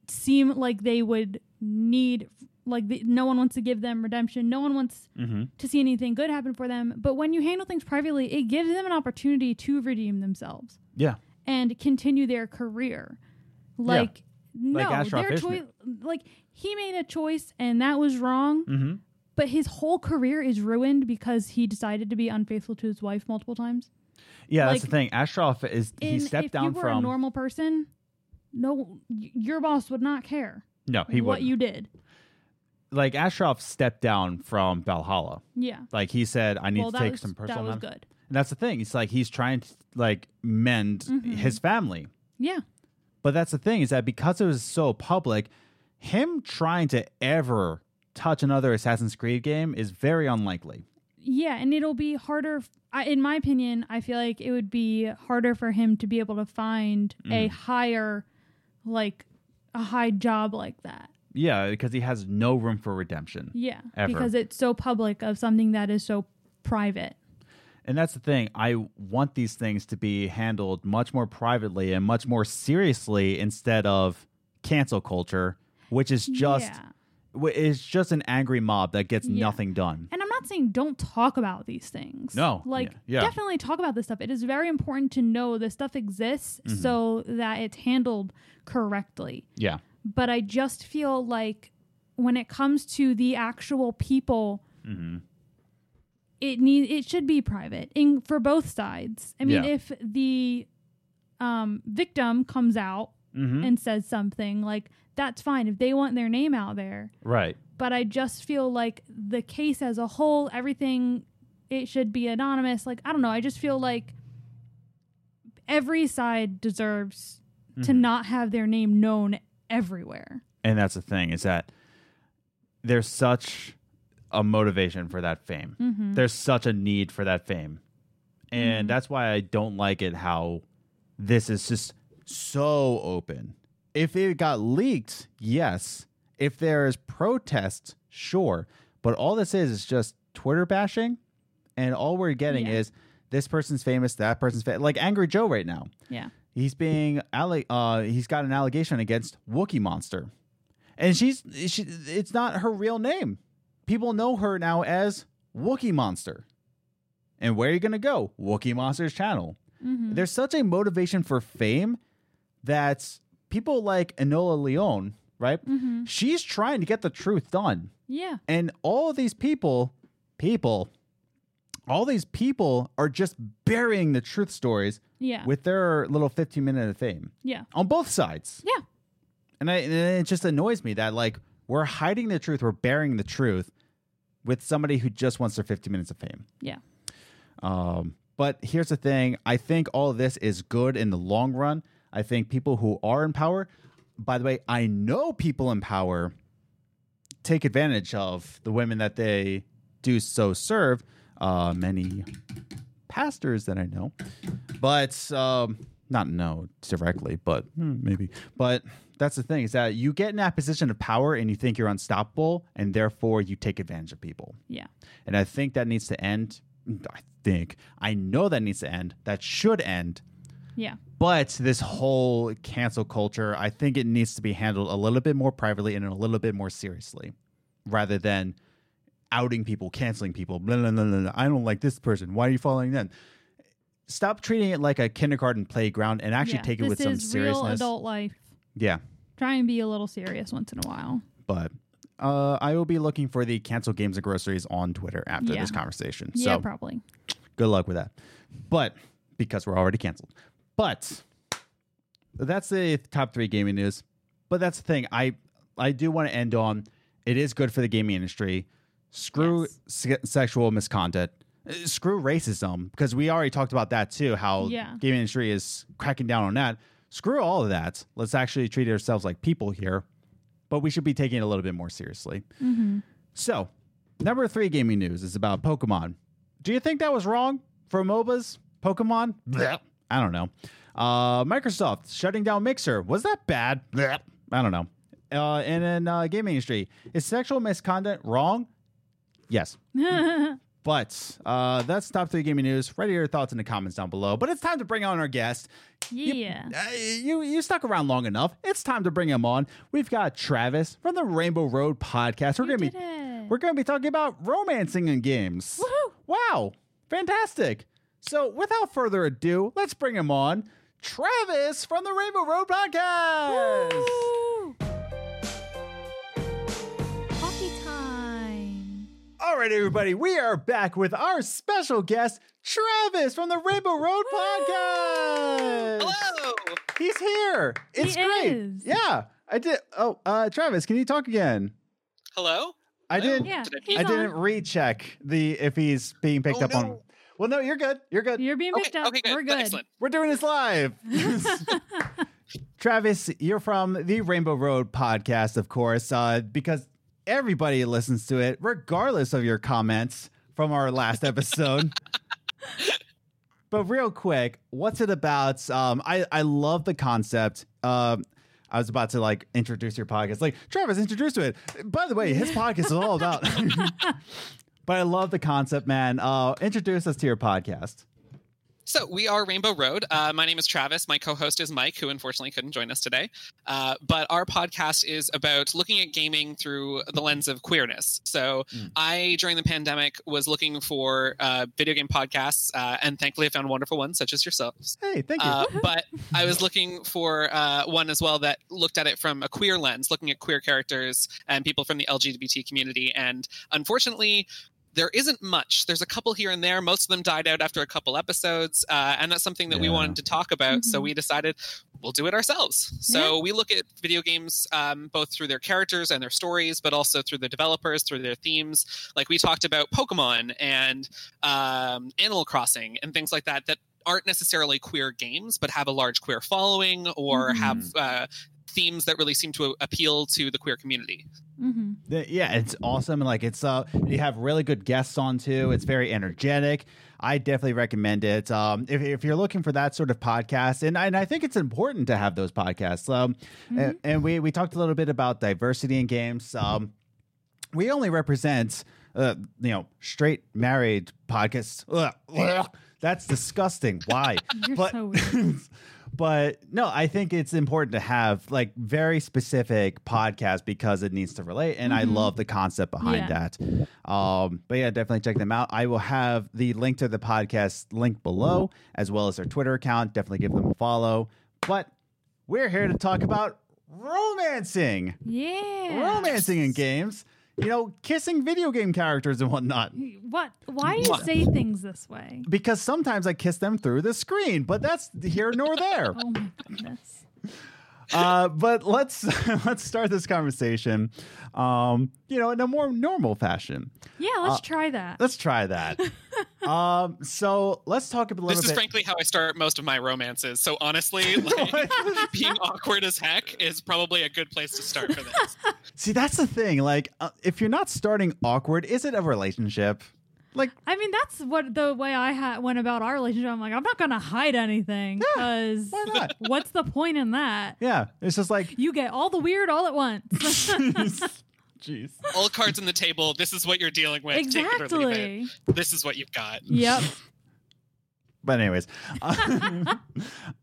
seem like they would need like the, no one wants to give them redemption. No one wants Mm-hmm. to see anything good happen for them. But when you handle things privately, it gives them an opportunity to redeem themselves Yeah. and continue their career. Like no, Ashraf their choice. Like he made a choice and that was wrong. Mm-hmm. But his whole career is ruined because he decided to be unfaithful to his wife multiple times. Yeah, that's the thing. Ashraf is he stepped if down you were from a normal person, no, y- your boss would not care no, he what would you did. Like Ashraf stepped down from Valhalla. Yeah. Like he said, I need well, to that take was, some personal that was time. good. And that's the thing. It's like he's trying to like mend Mm-hmm. his family. Yeah. But that's the thing is that because it was so public, him trying to ever touch another Assassin's Creed game is very unlikely. Yeah, and it'll be harder. f- I, in my opinion, I feel like it would be harder for him to be able to find a Mm. higher, like, a high job like that. Yeah, because he has no room for redemption. Yeah, Ever. because it's so public of something that is so private. And that's the thing. I want these things to be handled much more privately and much more seriously instead of cancel culture, which is just yeah. is just an angry mob that gets Yeah. nothing done. And I'm not saying don't talk about these things. No, Like, yeah, definitely talk about this stuff. It is very important to know this stuff exists Mm-hmm. so that it's handled correctly. Yeah. But I just feel like when it comes to the actual people, Mm-hmm. it need it should be private in for both sides. I mean, Yeah. if the um, victim comes out Mm-hmm. and says something like that's fine if they want their name out there Right. but I just feel like the case as a whole, everything, it should be anonymous. Like, I don't know. I just feel like every side deserves Mm-hmm. to not have their name known everywhere. And that's the thing is that there's such a motivation for that fame. Mm-hmm. There's such a need for that fame. And that's why I don't like it how this is just so open. If it got leaked, yes. If there's protest, sure. But all this is is just Twitter bashing. And all we're getting Yeah. is this person's famous, that person's famous. Like Angry Joe right now. Yeah. He's being alle- uh he's got an allegation against Wookie Monster. And she's she, it's not her real name. People know her now as Wookie Monster. And where are you going to go? Wookie Monster's channel. Mm-hmm. There's such a motivation for fame that people like Enola Leon, right? Mm-hmm. She's trying to get the truth done. Yeah. And all of these people, people, all these people are just burying the truth stories Yeah. with their little 15 minute of fame yeah. on both sides. Yeah. And, I, and it just annoys me that like we're hiding the truth, we're burying the truth with somebody who just wants their 15 minutes of fame. Yeah. Um, but here's the thing I think all of this is good in the long run. I think people who are in power, by the way, I know people in power take advantage of the women that they do so serve. Uh, many pastors that I know, but um, not know directly, but hmm, maybe. But that's the thing is that you get in that position of power and you think you're unstoppable, and therefore you take advantage of people. Yeah. And I think that needs to end. I think. I know that needs to end. That should end Yeah. But this whole cancel culture, I think it needs to be handled a little bit more privately and a little bit more seriously rather than outing people, canceling people. Blah, blah, blah, blah. I don't like this person. Why are you following them? Stop treating it like a kindergarten playground and actually Yeah, take it with some seriousness. real adult life. Yeah. Try and be a little serious once in a while. But uh, I will be looking for the cancel games and groceries on Twitter after Yeah. this conversation. Yeah, probably. good luck with that. But because we're already canceled. But that's the top three gaming news. But that's the thing. I I do want to end on. It is good for the gaming industry. Screw se- sexual misconduct. Uh, Screw racism because we already talked about that too. How Yeah. gaming industry is cracking down on that. Screw all of that. Let's actually treat ourselves like people here. But we should be taking it a little bit more seriously. Mm-hmm. So, number three gaming news is about Pokemon. Do you think that was wrong for MOBAs? Pokemon? Blech. I don't know. Uh, Microsoft shutting down Mixer. Was that bad? Blech. I don't know. Uh, and in uh, gaming industry, is sexual misconduct wrong? Yes. <laughs> But uh, that's top three gaming news. Write your thoughts in the comments down below. But it's time to bring on our guest. yeah. Uh, you you stuck around long enough. It's time to bring him on. We've got Travis from the Rainbow Road podcast. We're You gonna be it. we're going to be talking about romancing in games. Woohoo! Wow, fantastic. So, without further ado, let's bring him on. Travis from the Rainbow Road Podcast. Woo! All right, everybody, we are back with our special guest, Travis from the Rainbow Road Podcast. Hello. He's here. It's He great. is. Yeah, I did. Oh, uh, Travis, can you talk again? Hello. I Hello? didn't. Yeah, Did I I didn't recheck the if he's being picked Oh, up on. Well, no, you're good. You're good. You're being Okay. picked up. Okay. Good. We're good. Excellent. We're doing this live. <laughs> <laughs> Travis, you're from the Rainbow Road podcast, of course, uh, because everybody listens to it, regardless of your comments from our last episode. <laughs> but real quick, what's it about? Um, I I love the concept. Um, I was about to like introduce your podcast, like Travis, introduced to it. By the way, his podcast is all about. <laughs> <laughs> but I love the concept, man. Uh, introduce us to your podcast. So we are Rainbow Road. Uh, my name is Travis. My co-host is Mike, who unfortunately couldn't join us today. Uh, but our podcast is about looking at gaming through the lens of queerness. So Mm. I, during the pandemic, was looking for uh, video game podcasts, uh, and thankfully, I found wonderful ones such as yourselves. Hey, thank you. Uh, but <laughs> I was looking for uh, one as well that looked at it from a queer lens, looking at queer characters and people from the LGBT community. And unfortunately, there isn't much. There's a couple here and there. Most of them died out after a couple episodes, uh, and that's something that we wanted to talk about. So Mhm. we decided we'll do it ourselves. So we look at video games um, both through their characters and their stories, but also through the developers, through their themes. Like we talked about Pokemon and um, Animal Crossing and things like that that aren't necessarily queer games, but have a large queer following or Mhm. have uh, themes that really seem to appeal to the queer community. Mm-hmm. The- yeah, it's awesome. And like it's uh you have really good guests on too. It's very energetic. I definitely recommend it. Um if, if you're looking for that sort of podcast, and, and I think it's important to have those podcasts. Um and, and we we talked a little bit about diversity in games. Um we only represent uh you know straight married podcasts. Ugh, ugh. that's disgusting. Why? <laughs> You're but so weird. <laughs> but no, I think it's important to have like very specific podcast because it needs to relate, and I Mhm. love the concept behind Yeah. that. Um, but yeah, definitely check them out. I will have the link to the podcast link below, as well as their Twitter account. Definitely give them a follow. But we're here to talk about romancing, Yeah. romancing in games. You know, kissing video game characters and whatnot. What? Why do you What? say things this way? Because sometimes I kiss them through the screen, but that's here nor there. <laughs> Oh my goodness. Uh, but let's <laughs> let's start this conversation, um, you know, in a more normal fashion. Yeah, let's Uh, try that. Let's try that. <laughs> um, so let's talk a little This is bit. frankly how I start most of my romances. So honestly, <laughs> like, being awkward as heck is probably a good place to start for this. See, that's the thing. Like, uh, if you're not starting awkward, is it a relationship? Like, I mean, that's what the way I ha- went about our relationship. I'm like, I'm not gonna hide anything because why not? <laughs> what's the point in that? yeah, it's just like, You get all the weird all at once. <laughs> jeez. All cards on the table. This is what you're dealing with. Take it or leave exactly. it. This is what you've got. Yep. <laughs> but anyways,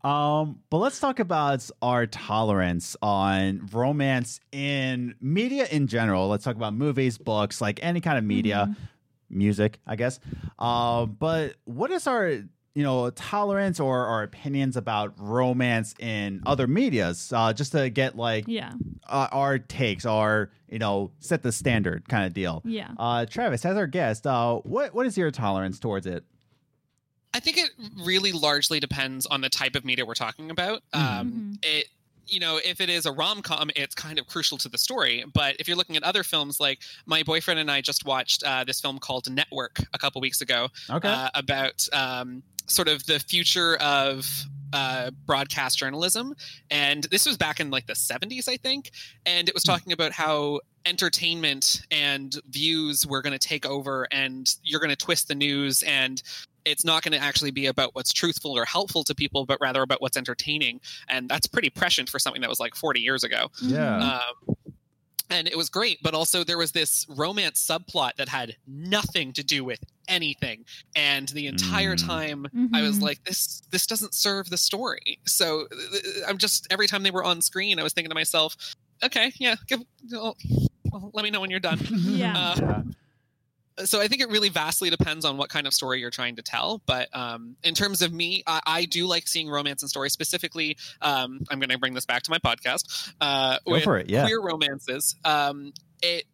um, but let's talk about our tolerance on romance in media in general. Let's talk about movies, books, like any kind of media, Mm-hmm. Music, I guess. Uh, but what is our you know tolerance or our opinions about romance in other medias? Uh, just to get like Yeah. uh, our takes, our you know set the standard kind of deal. Yeah. Uh, Travis, as our guest, uh, what what is your tolerance towards it? I think it really largely depends on the type of media we're talking about. Mhm. Um, it, you know, if it is a rom com, it's kind of crucial to the story. But if you're looking at other films, like my boyfriend and I just watched uh, this film called Network a couple weeks ago Okay. uh, about um, sort of the future of uh, broadcast journalism. And this was back in like the 70s, I think. And it was Hmm. talking about how entertainment and views were going to take over and you're going to twist the news and it's not going to actually be about what's truthful or helpful to people, but rather about what's entertaining. And that's pretty prescient for something that was like 40 years ago. Yeah. Um, and it was great, but also there was this romance subplot that had nothing to do with anything. And the entire Mm. time I was Mhm. like, this this doesn't serve the story. So uh, I'm just every time they were on screen, I was thinking to myself, okay, yeah, give, well, well, let me know when you're done. <laughs> Yeah. Uh, yeah. So I think it really vastly depends on what kind of story you're trying to tell. But um, in terms of me, I, I do like seeing romance and stories. Specifically, um, I'm going to bring this back to my podcast. Uh, Go for it. Yeah. queer romances. Um, it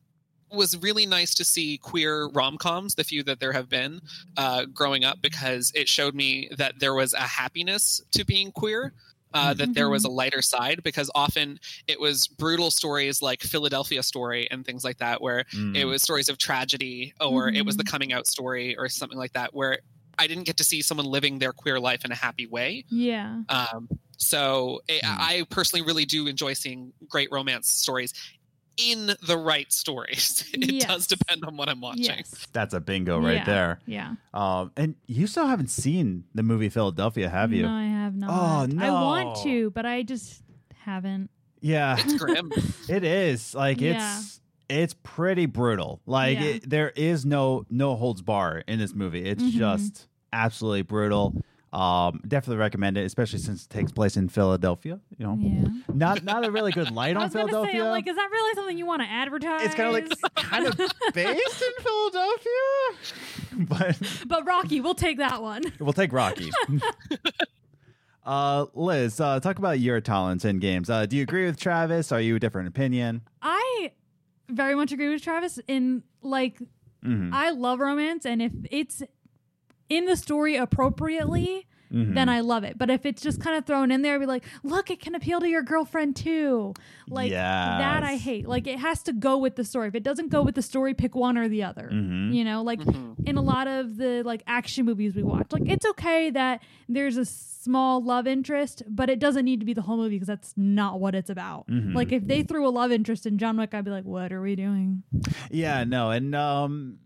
was really nice to see queer rom coms, the few that there have been uh, growing up, because it showed me that there was a happiness to being queer. Uh, that there was a lighter side because often it was brutal stories like Philadelphia Story and things like that, where Mm. it was stories of tragedy or it was the coming out story or something like that where i didn't get to see someone living their queer life in a happy way Yeah. um, so it, Hmm. i personally really do enjoy seeing great romance stories in the right stories <laughs> it Yes. does depend on what i'm watching Yes. That's a bingo right Yeah. there. Yeah. Um, and you still haven't seen the movie Philadelphia, have you? No, I have not. Oh, no, I want to, but I just haven't. Yeah, it's grim <laughs> it is. Like Yeah. it's it's pretty brutal. Like Yeah. it, there is no no holds bar in this movie. It's Mhm. just absolutely brutal. Um, definitely recommend it, especially since it takes place in Philadelphia. You know, Yeah. not not a really good light <laughs> I on was gonna Philadelphia. say, I'm like, is that really something you want to advertise? it's kind of like kind of <laughs> based in Philadelphia, <laughs> but but Rocky, we'll take that one. we'll take Rocky. uh, Liz, uh, talk about your talents in games. Uh, do you agree with Travis? Are you a different opinion? I very much agree with Travis in like Mhm. I love romance, and if it's in the story appropriately, Mhm. then I love it. But if it's just kind of thrown in there, I'd be like, look, it can appeal to your girlfriend too. Like that, I hate. Like it has to go with the story. If it doesn't go with the story, pick one or the other. Mhm. You know, like Mhm. in a lot of the like action movies we watch, like it's okay that there's a small love interest, but it doesn't need to be the whole movie because that's not what it's about. Mhm. Like if they threw a love interest in John Wick, I'd be like, what are we doing? Yeah, no, and um,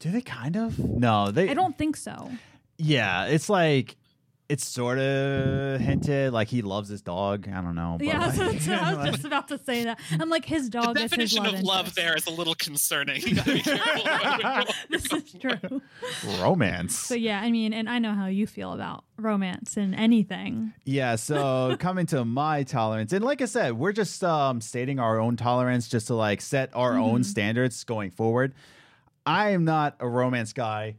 do they kind of? No, they. I don't think so. Yeah, it's like it's sort of hinted like he loves his dog. I don't know. but, yeah, like, so, so I was <laughs> just about to say that. I'm like his the dog is his definition love of love interest. there is a little concerning you gotta be careful about it. this is true. romance. So yeah, I mean, and I know how you feel about romance and anything. Yeah, so <laughs> coming to my tolerance, and like I said, we're just um, stating our own tolerance just to like set our own Mhm. standards going forward. I am not a romance guy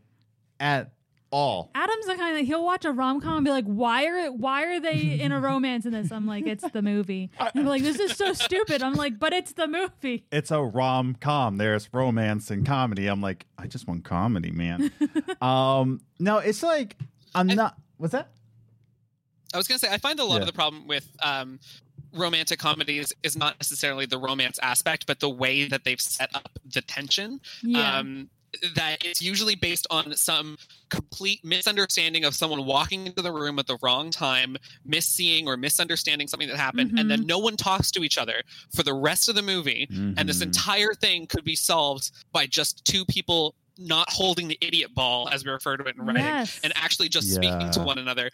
at all. Adam's the kind that he'll watch a rom com and be like, "Why are why are they in a <laughs> romance in this?" I'm like, "It's the movie." And I'm like, "This is so stupid." I'm like, "But it's the movie." It's a rom com. There's romance and comedy. I'm like, I just want comedy, man. <laughs> um, no, it's like I'm I- not. What's that? I was going to say, I find a lot Yeah. of the problem with um, romantic comedies is not necessarily the romance aspect, but the way that they've set up the tension. Yeah. Um, that it's usually based on some complete misunderstanding of someone walking into the room at the wrong time, misseeing or misunderstanding something that happened, and then no one talks to each other for the rest of the movie. And this Mhm. entire thing could be solved by just two people not holding the idiot ball, as we refer to it in writing yes. and actually just speaking to one another.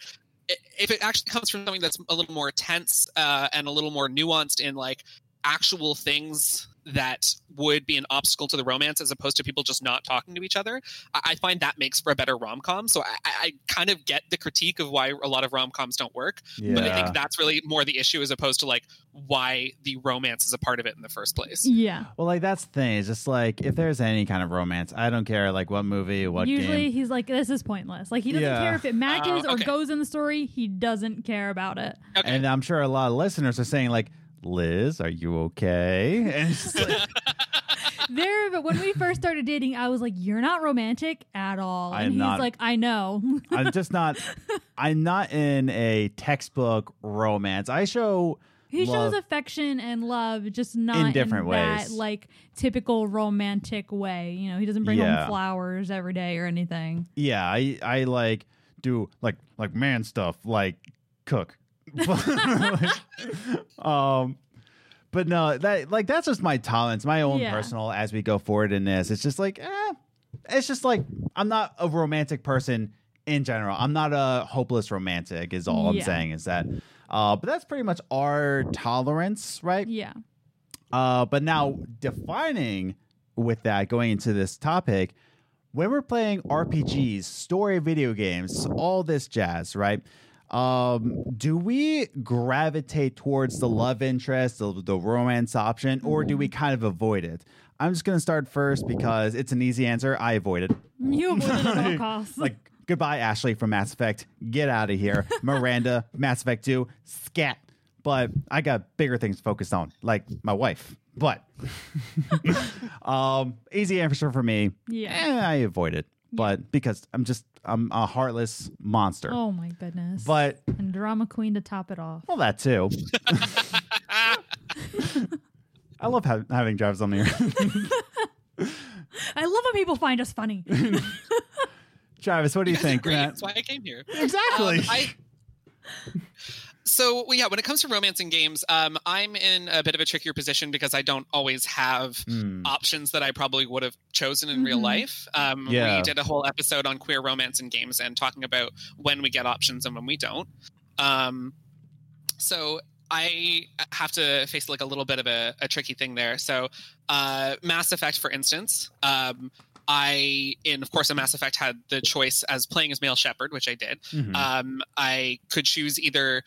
If it actually comes from something that's a little more tense uh, and a little more nuanced in like actual things that would be an obstacle to the romance as opposed to people just not talking to each other. I, I find that makes for a better rom com. So I, I kind of get the critique of why a lot of rom coms don't work, Yeah. but I think that's really more the issue as opposed to like why the romance is a part of it in the first place. Yeah. well, like that's the thing. It's just like if there's any kind of romance, I don't care like what movie, what Usually game. he's like, this is pointless. Like he doesn't Yeah. care if it matches Oh, or goes in the story. He doesn't care about it. Okay. And I'm sure a lot of listeners are saying like, Liz, are you okay? <laughs> And just like, <laughs> there, but when we first started dating, I was like, you're not romantic at all. And am he's not. like, I know. <laughs> I'm just not. I'm not in a textbook romance. I show. He love- shows affection and love, just not in, different that ways. like typical romantic way. You know, he doesn't bring Yeah. home flowers every day or anything. Yeah, I I like do like like man stuff like cook. <laughs> um but no, that like that's just my tolerance, my own Yeah. personal as we go forward in this. It's just like eh, it's just like I'm not a romantic person in general. I'm not a hopeless romantic is all I'm saying is that uh but that's pretty much our tolerance, right? Yeah. Uh, but now defining with that, going into this topic, when we're playing RPGs, story video games, all this jazz, right? Um, do we gravitate towards the love interest, the, the romance option, or do we kind of avoid it? I'm just gonna start first because it's an easy answer. I avoid it. You avoid it at all <laughs> costs. Like goodbye, Ashley from Mass Effect. Get out of here, <laughs> Miranda. Mass Effect Two. Scat. But I got bigger things focused on, like my wife. But <laughs> um, easy answer for me. Yeah. eh, I avoid it, but because I'm just I'm a heartless monster. oh my goodness. But and drama queen to top it off. well, that too. <laughs> I love ha- having Travis on here. I love when people find us funny. <laughs> Travis, what do you guys think? great. That's why I came here. Exactly. Um, I, so well, yeah, when it comes to romance in games, um, I'm in a bit of a trickier position because I don't always have Hmm. options that I probably would have chosen in real Mhm. life. Um, Yeah. We did a whole episode on queer romance in games and talking about when we get options and when we don't. Um, so I have to face like a little bit of a, a tricky thing there. So uh, Mass Effect, for instance, um, I in of course a Mass Effect had the choice as playing as male Shepard, which I did. Mhm. Um, I could choose either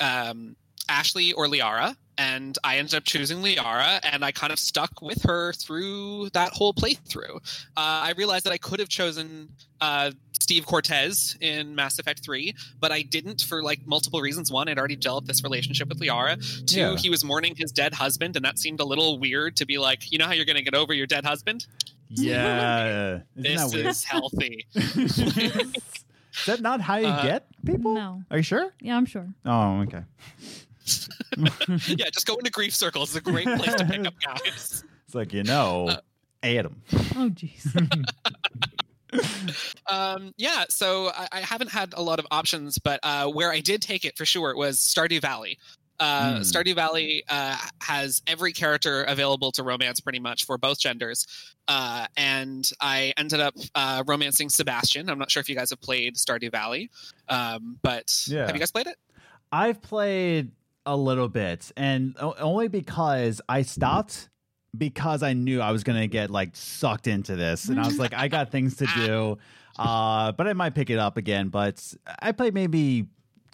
um, Ashley or Liara, and I ended up choosing Liara, and I kind of stuck with her through that whole playthrough. Uh, I realized that I could have chosen uh, Steve Cortez in Mass Effect 3, but I didn't for like multiple reasons. One, I'd already developed this relationship with Liara. Two, Yeah. he was mourning his dead husband, and that seemed a little weird to be like, you know how you're going to get over your dead husband? yeah. <laughs> This is healthy. <laughs> <laughs> Is that not how you Uh, get people? No. Are you sure? Yeah, I'm sure. Oh, okay. <laughs> yeah, just go into grief circles. It's a great place to pick up <laughs> guys. It's like you know, Uh, Adam. Oh jeez. <laughs> Um, yeah, so I, I haven't had a lot of options, but uh, where I did take it for sure was Stardew Valley. Uh, Hmm. Stardew Valley uh, has every character available to romance pretty much for both genders. Uh, and I ended up uh, romancing Sebastian. I'm not sure if you guys have played Stardew Valley, um, but Yeah. have you guys played it? I've played a little bit, and only because I stopped because I knew I was gonna get like sucked into this, and I was like, I got things to <laughs> do. Uh, but I might pick it up again. But I played maybe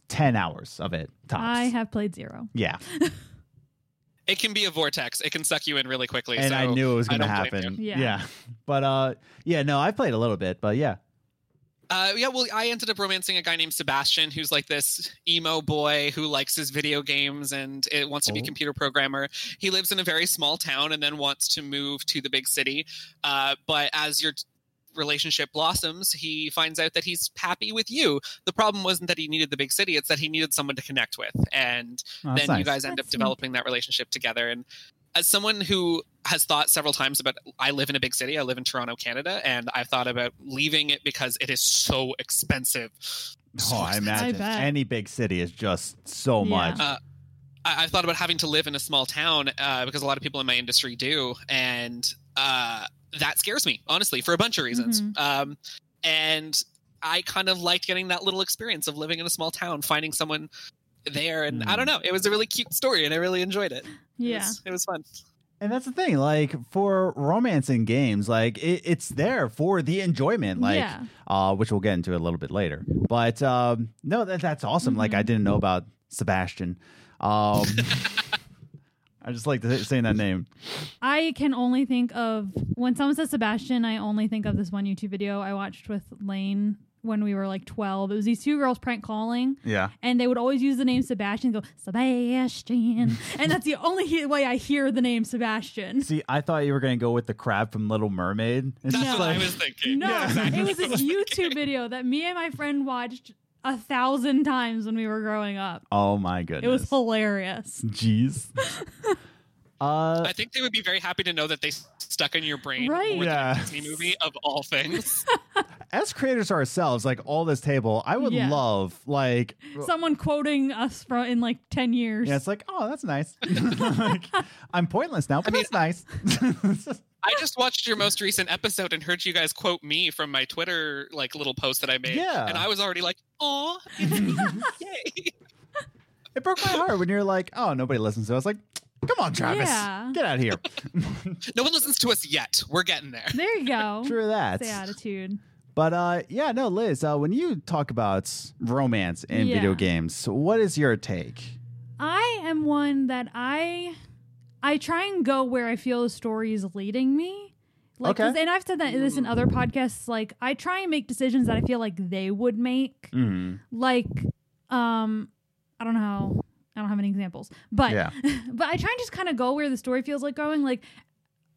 ten hours of it tops. I have played zero. yeah, <laughs> It can be a vortex. It can suck you in really quickly. and so I knew it was gonna happen. Yeah. yeah, but uh, yeah, no, I played a little bit, but yeah, Uh, yeah, well, I ended up romancing a guy named Sebastian, who's like this emo boy who likes his video games and it wants to be a Oh. computer programmer. He lives in a very small town and then wants to move to the big city. Uh, but as your t- relationship blossoms, he finds out that he's happy with you. The problem wasn't that he needed the big city; it's that he needed someone to connect with, and Oh, that's then you guys end That's up developing that relationship together. And as someone who has thought several times about, I live in a big city. I live in Toronto, Canada, and I've thought about leaving it because it is so expensive. So Oh, I expensive. imagine bet. any big city is just so Yeah. much. Uh, I, I've thought about having to live in a small town uh, because a lot of people in my industry do, and uh, that scares me honestly for a bunch of reasons. Mhm. Um, and I kind of liked getting that little experience of living in a small town, finding someone there, and I Hmm. don't know. It was a really cute story, and I really enjoyed it. It Yeah. was, it was fun. And that's the thing, like for romance in games, like it, it's there for the enjoyment, like Yeah. uh, which we'll get into a little bit later. But um, no, that that's awesome. Like I Mm-hmm. didn't know about Sebastian. Um, <laughs> I just like saying that name. I can only think of when someone says Sebastian, I only think of this one YouTube video I watched with Lane when we were like 12. It was these two girls prank calling, Yeah. and they would always use the name Sebastian, and go, Sebastian. <laughs> and that's the only he- way I hear the name Sebastian. See, I thought you were gonna go with the crab from Little Mermaid. It's That's just what I was thinking. No, Yeah, exactly it was what <laughs> this. YouTube video that me and my friend watched a thousand times when we were growing up. oh my goodness. It was hilarious. Jeez. <laughs> uh, I think they would be very happy to know that they stuck in your brain Right. more Yeah. than a Disney movie of all things. <laughs> as creators ourselves, like all this table, I would Yeah. love like Someone quoting us from in like 10 years. Yeah, it's like, oh, that's nice. <laughs> like, I'm pointless now, but mean, that's nice. I just watched your most recent episode and heard you guys quote me from my Twitter like little post that I made. Yeah. And I was already like, "Aw, it's <laughs> me. yay!" it broke my heart when you're like, oh, nobody listens to us. Like, come on, Travis, Yeah. get out of here. <laughs> No one listens to us yet. We're getting there. There you go. <laughs> True that. That's the attitude. But uh, yeah, no, Liz, uh, when you talk about romance in video games, what is your take? I am one that I I try and go where I feel the story is leading me. Like, Okay. and I've said that this in other podcasts. Like, I try and make decisions that I feel like they would make. Mm. Like, um, I don't know. I don't have any examples, but Yeah. <laughs> but I try and just kind of go where the story feels like going. Like,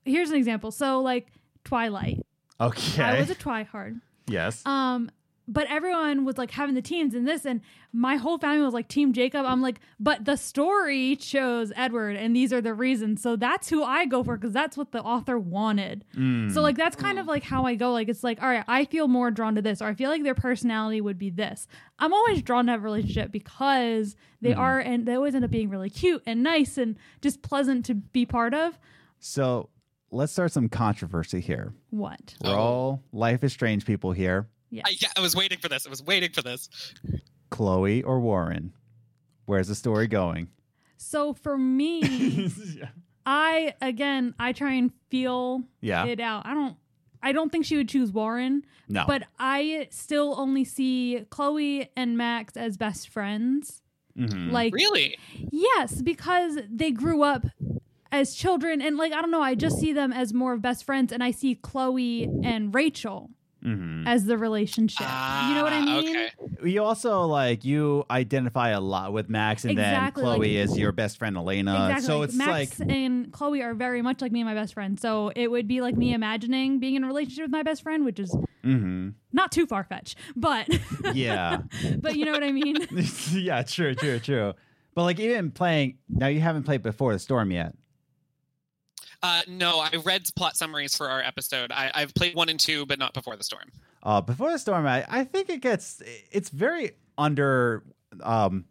here's an example. So, like Twilight. Okay. I was a twihard. yes. Um, but everyone was like having the teams in this, and my whole family was like Team Jacob. I'm like, but the story chose Edward, and these are the reasons. So that's who I go for because that's what the author wanted. Mm. So like that's kind of like how I go. Like it's like, all right, I feel more drawn to this, or I feel like their personality would be this. I'm always drawn to have a relationship because they Mm-hmm. are, and they always end up being really cute and nice and just pleasant to be part of. so let's start some controversy here. What? We're Oh. all Life is Strange people here. Yes. I, yeah, I was waiting for this. I was waiting for this. Chloe or Warren? Where's the story going? So for me. <laughs> I again, I try and feel Yeah. it out. I don't I don't think she would choose Warren, No. but I still only see Chloe and Max as best friends. Mhm. Like Really? yes, because they grew up as children and like I don't know, I just see them as more of best friends and I see Chloe and Rachel Mhm. as the relationship. you know what I Ah, mean? Okay. You also like you identify a lot with Max, and Exactly, then Chloe like- is your best friend Elena. Exactly. So like, it's Max like and Chloe are very much like me and my best friend. So it would be like me imagining being in a relationship with my best friend, which is mhm. not too far fetched, but <laughs> yeah, but you know what I mean. <laughs> yeah, true, true, true. But like even playing now, you haven't played before the storm yet. Uh, no, I read plot summaries for our episode. I, I've played one and two, but not before the storm. Uh, before the storm, I, I think it gets it's very under. Um,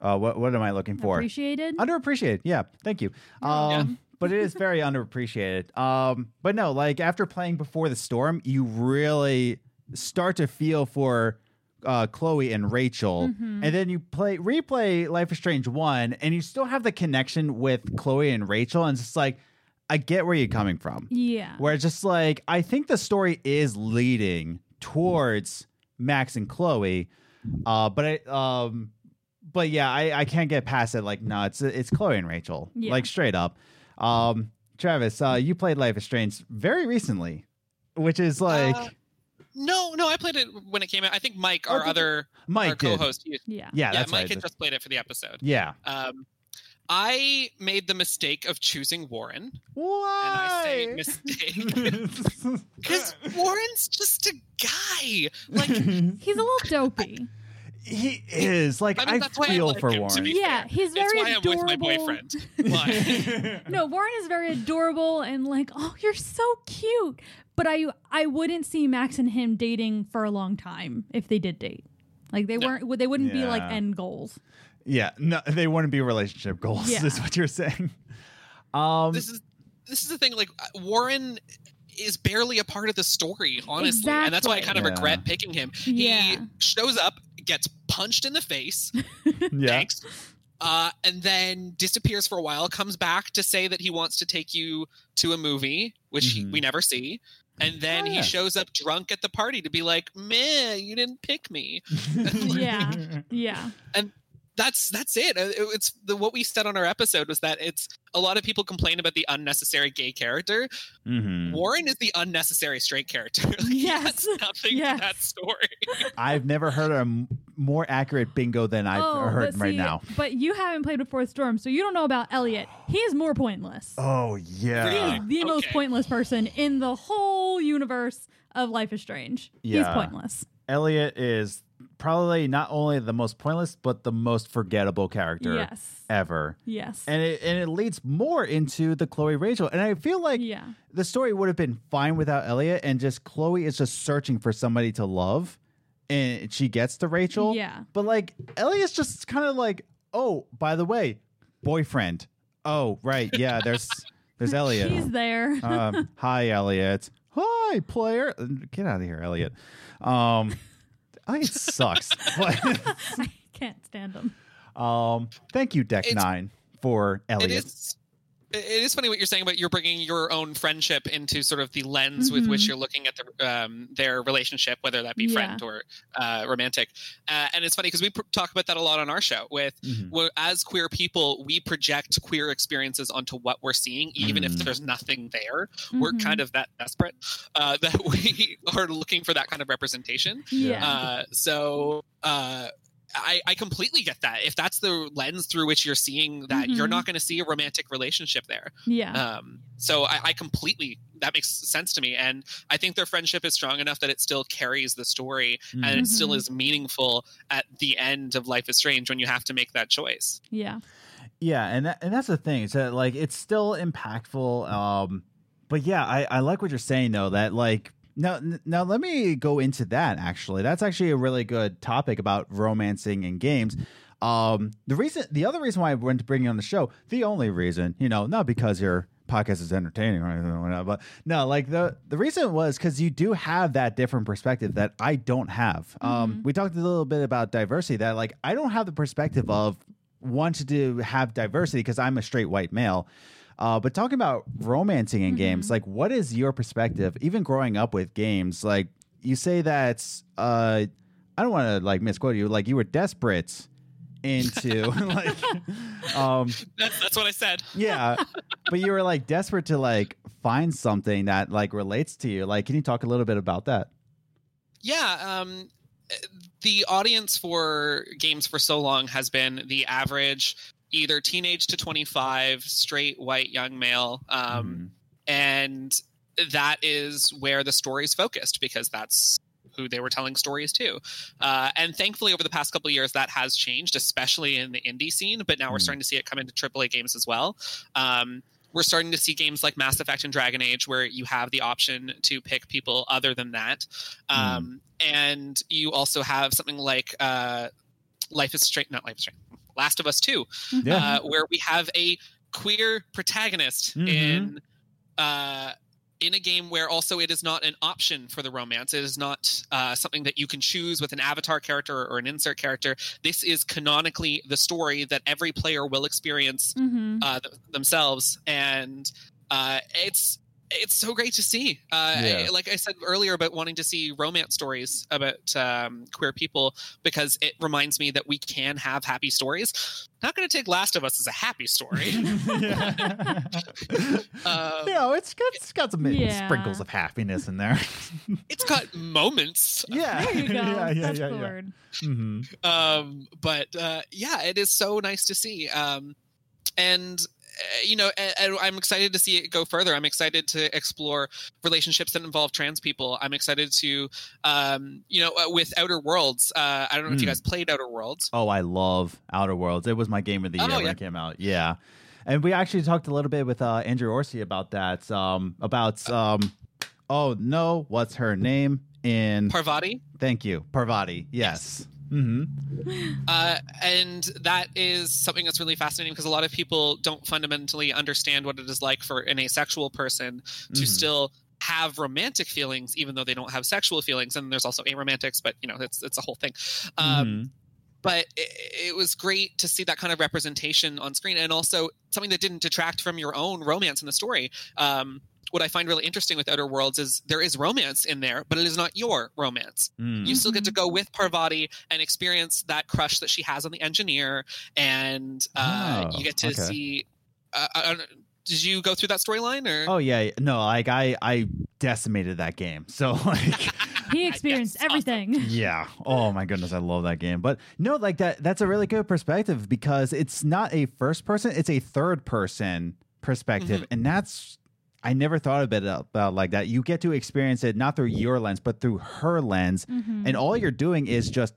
uh, what what am I looking for? Appreciated. Underappreciated. Yeah, thank you. Um, Yeah. <laughs> but it is very underappreciated. Um, but no, like after playing before the storm, you really start to feel for uh, Chloe and Rachel, Mhm. and then you play replay Life is Strange one, and you still have the connection with Chloe and Rachel, and it's just like I get where you're coming from. yeah. Where it's just like I think the story is leading towards Max and Chloe, uh, but it, um, but yeah, I, I can't get past it. Like, no, it's it's Chloe and Rachel, Yeah. like straight up. Um, Travis, uh, you played Life is Strange very recently, which is like Uh, No, no, I played it when it came out. I think Mike, our Oh, other Mike did. co-host, he- Yeah. Yeah, yeah, that's Mike right. had just played it for the episode. yeah. Um, I made the mistake of choosing Warren, Why? and I say mistake <laughs> because Warren's just a guy. Like, <laughs> He's a little dopey. he is like I I, mean, that's why I feel like for him, to Warren. be yeah, fair. he's it's very why I'm with my boyfriend. <laughs> But No, Warren is very adorable and like, oh, you're so cute. But I I wouldn't see Max and him dating for a long time if they did date. Like they No. weren't they wouldn't be like end goals. Yeah, no, they wouldn't be relationship goals. Yeah. Is what you're saying. Um, this is this is the thing. Like uh, Warren is barely a part of the story, honestly, and that's why I kind of Exactly. regret picking him. He shows up, gets punched in the face. <laughs> yeah. Thanks. uh, and then disappears for a while, comes back to say that he wants to take you to a movie, which he, Mhm. we never see. And then Oh, he shows up drunk at the party to be like, "Meh, you didn't pick me." <laughs> <laughs> Yeah. Yeah. That's that's it. Uh, it- It's the what we said on our episode was that it's a lot of people complain about the unnecessary gay character. Mhm. Warren is the unnecessary straight character. <laughs> Like, Yes. nothing Yes. to that story. <laughs> I've never heard a m- more accurate bingo than I've oh, heard but right now. But you haven't played before Storm, so you don't know about Elliot. <gasps> He's more pointless. Oh He yeah. is the most pointless person in the whole universe of Life is Strange. Yeah. He's pointless. Elliot is probably not only the most pointless but the most forgettable character Yes. ever. Yes. And it and it leads more into the Chloe Rachel. And I feel like yeah. the story would have been fine without Elliot and just Chloe is just searching for somebody to love and she gets to Rachel. Yeah. But like Elliot's just kind of like, "Oh, by the way, boyfriend. Oh, right. Yeah, there's there's <laughs> Elliot. He's there. um, hi, Elliot. Hi, player. Get out of here, Elliot. Um, <laughs> Elliot sucks. <laughs> But, I can't stand them. um, thank you, Deck It's- Nine, for it Elliot. is it is funny what you're saying about you're bringing your own friendship into sort of the lens with which Mhm. you're looking at the, um, their relationship, whether that be Yeah. friend or uh, romantic. Uh, and it's funny because we pr- talk about that a lot on our show. With Mhm. as queer people, we project queer experiences onto what we're seeing, even if Mm. there's nothing there. We're Mhm. kind of that desperate uh, <laughs> that we are looking for that kind of representation. Yeah. Uh, so uh, I, I completely get that. If that's the lens through which you're seeing that, you're Mhm. not going to see a romantic relationship there. yeah. Um, so I, I completely that makes sense to me, and I think their friendship is strong enough that it still carries the story, and it still Mhm. is meaningful at the end of Life is Strange when you have to make that choice. yeah. Yeah, and that, and that's the thing. Is that like it's still impactful. Um, but yeah, I, I like what you're saying though. That like now now let me go into that. Actually, that's actually a really good topic about romancing in games. Um, the reason, the other reason why I went to bring you on the show, the only reason, you know, not because your podcast is entertaining or anything like that, but no, like the the reason was because you do have that different perspective that I don't have. Um, Mhm. we talked a little bit about diversity. That like I don't have the perspective of wanted to have diversity because I'm a straight white male. Uh, but talking about romancing in games, Mhm. like what is your perspective? Even growing up with games, like you say that uh, I don't want to like misquote you, like you were desperate into <laughs> <laughs> like um That's that's what I said. yeah <laughs> but you were like desperate to like find something that like relates to you like can you talk a little bit about that Yeah, um, the audience for games for so long has been the average, either teenage to 25, straight white young male. Um, And that is where the story is focused because that's who they were telling stories to. Uh, and thankfully, over the past couple of years, that has changed, especially in the indie scene. But now we're Mm. starting to see it come into AAA games as well. Um, we're starting to see games like Mass Effect and Dragon Age where you have the option to pick people other than that. Um, And you also have something like uh, Life is Strange, not Life is Strange, Last of Us 2, yeah uh, where we have a queer protagonist Mhm. in uh, in a game where also it is not an option for the romance. It is not uh, something that you can choose with an avatar character or an insert character. This is canonically the story that every player will experience Mm-hmm. uh, th- themselves, and uh, it's it's so great to see. Uh, Yeah. I- like I said earlier about wanting to see romance stories about um, queer people because it reminds me that we can have happy stories. Not going to take Last of Us as a happy story. yeah. <laughs> <laughs> Um, you know, it's got, it's got some Yeah. sprinkles of happiness in there. <laughs> it's got moments yeah. There you go. yeah, yeah, That's yeah, the yeah. word. hmm um but uh yeah it is so nice to see um and you know and, and i'm excited to see it go further i'm excited to explore relationships that involve trans people i'm excited to um you know uh, with outer worlds uh i don't know if you Mm. guys played outer worlds Oh, I love Outer Worlds. It was my game of the Oh, year when it came out. Yeah. And we actually talked a little bit with uh, Andrew Orsi about that. Um, about um, oh no, what's her name in? parvati Thank you, Parvati. Yes. Mm-hmm. uh, and that is something that's really fascinating because a lot of people don't fundamentally understand what it is like for an asexual person to Mhm. still have romantic feelings even though they don't have sexual feelings and there's also aromantics but you know it's it's a whole thing um Mhm. But it, it was great to see that kind of representation on screen, and also something that didn't detract from your own romance in the story. Um, what I find really interesting with Outer Worlds is there is romance in there, but it is not your romance. Mm. You still get to go with Parvati and experience that crush that she has on the engineer, and uh, Oh, you get to okay. see. Uh, uh, did you go through that storyline or? Oh yeah, no, like I I decimated that game. <laughs> So like <laughs> He experienced Yes, everything. <laughs> yeah. Oh my goodness, I love that game. But no, like that that's a really good perspective because it's not a first person, it's a third person perspective. And that's I never thought of it about like that. You get to experience it not through your lens, but through her lens. Mhm. And all you're doing is just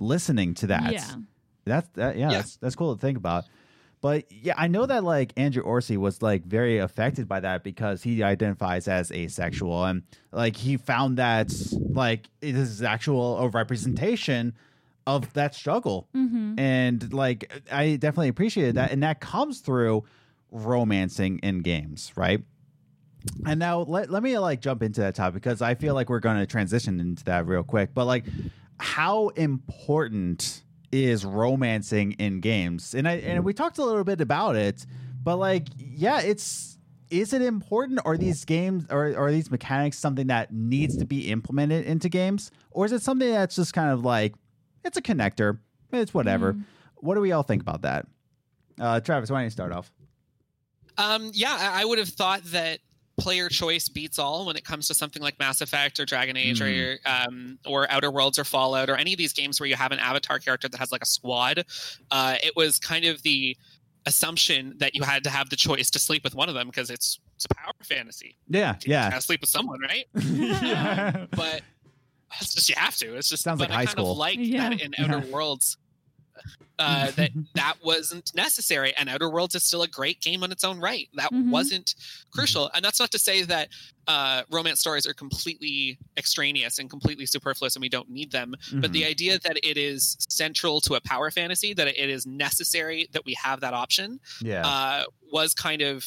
listening to that. Yeah. That's that yeah, Yeah. That's, that's cool to think about. But yeah, I know that like Andrew Orsi was like very affected by that because he identifies as asexual and like he found that like it is actual a representation of that struggle. Mhm. And like I definitely appreciated that. And that comes through romancing in games, right? And now let, let me like jump into that topic because I feel like we're going to transition into that real quick. But like, how important is romancing in games? And I and we talked a little bit about it, but like, yeah, it's is it important? Are these games or are these mechanics something that needs to be implemented into games, or is it something that's just kind of like it's a connector, it's whatever? What do we all think about that? Uh, Travis, why don't you start off? Um, yeah, I I would have thought that player choice beats all when it comes to something like Mass Effect or Dragon Age or um, or Outer Worlds or Fallout or any of these games where you have an avatar character that has like a squad. Uh, it was kind of the assumption that you had to have the choice to sleep with one of them because it's it's a power fantasy. Yeah, You yeah. gotta sleep with someone, right? <laughs> yeah. But it's just you have to. It's just Sounds like I high kind school. of like Yeah. that in Outer Worlds. Uh, that <laughs> that wasn't necessary, and Outer Worlds is still a great game on its own right. That Mhm. wasn't crucial, and that's not to say that uh, romance stories are completely extraneous and completely superfluous, and we don't need them. But Mhm. the idea that it is central to a power fantasy, that it is necessary that we have that option, yeah. uh, was kind of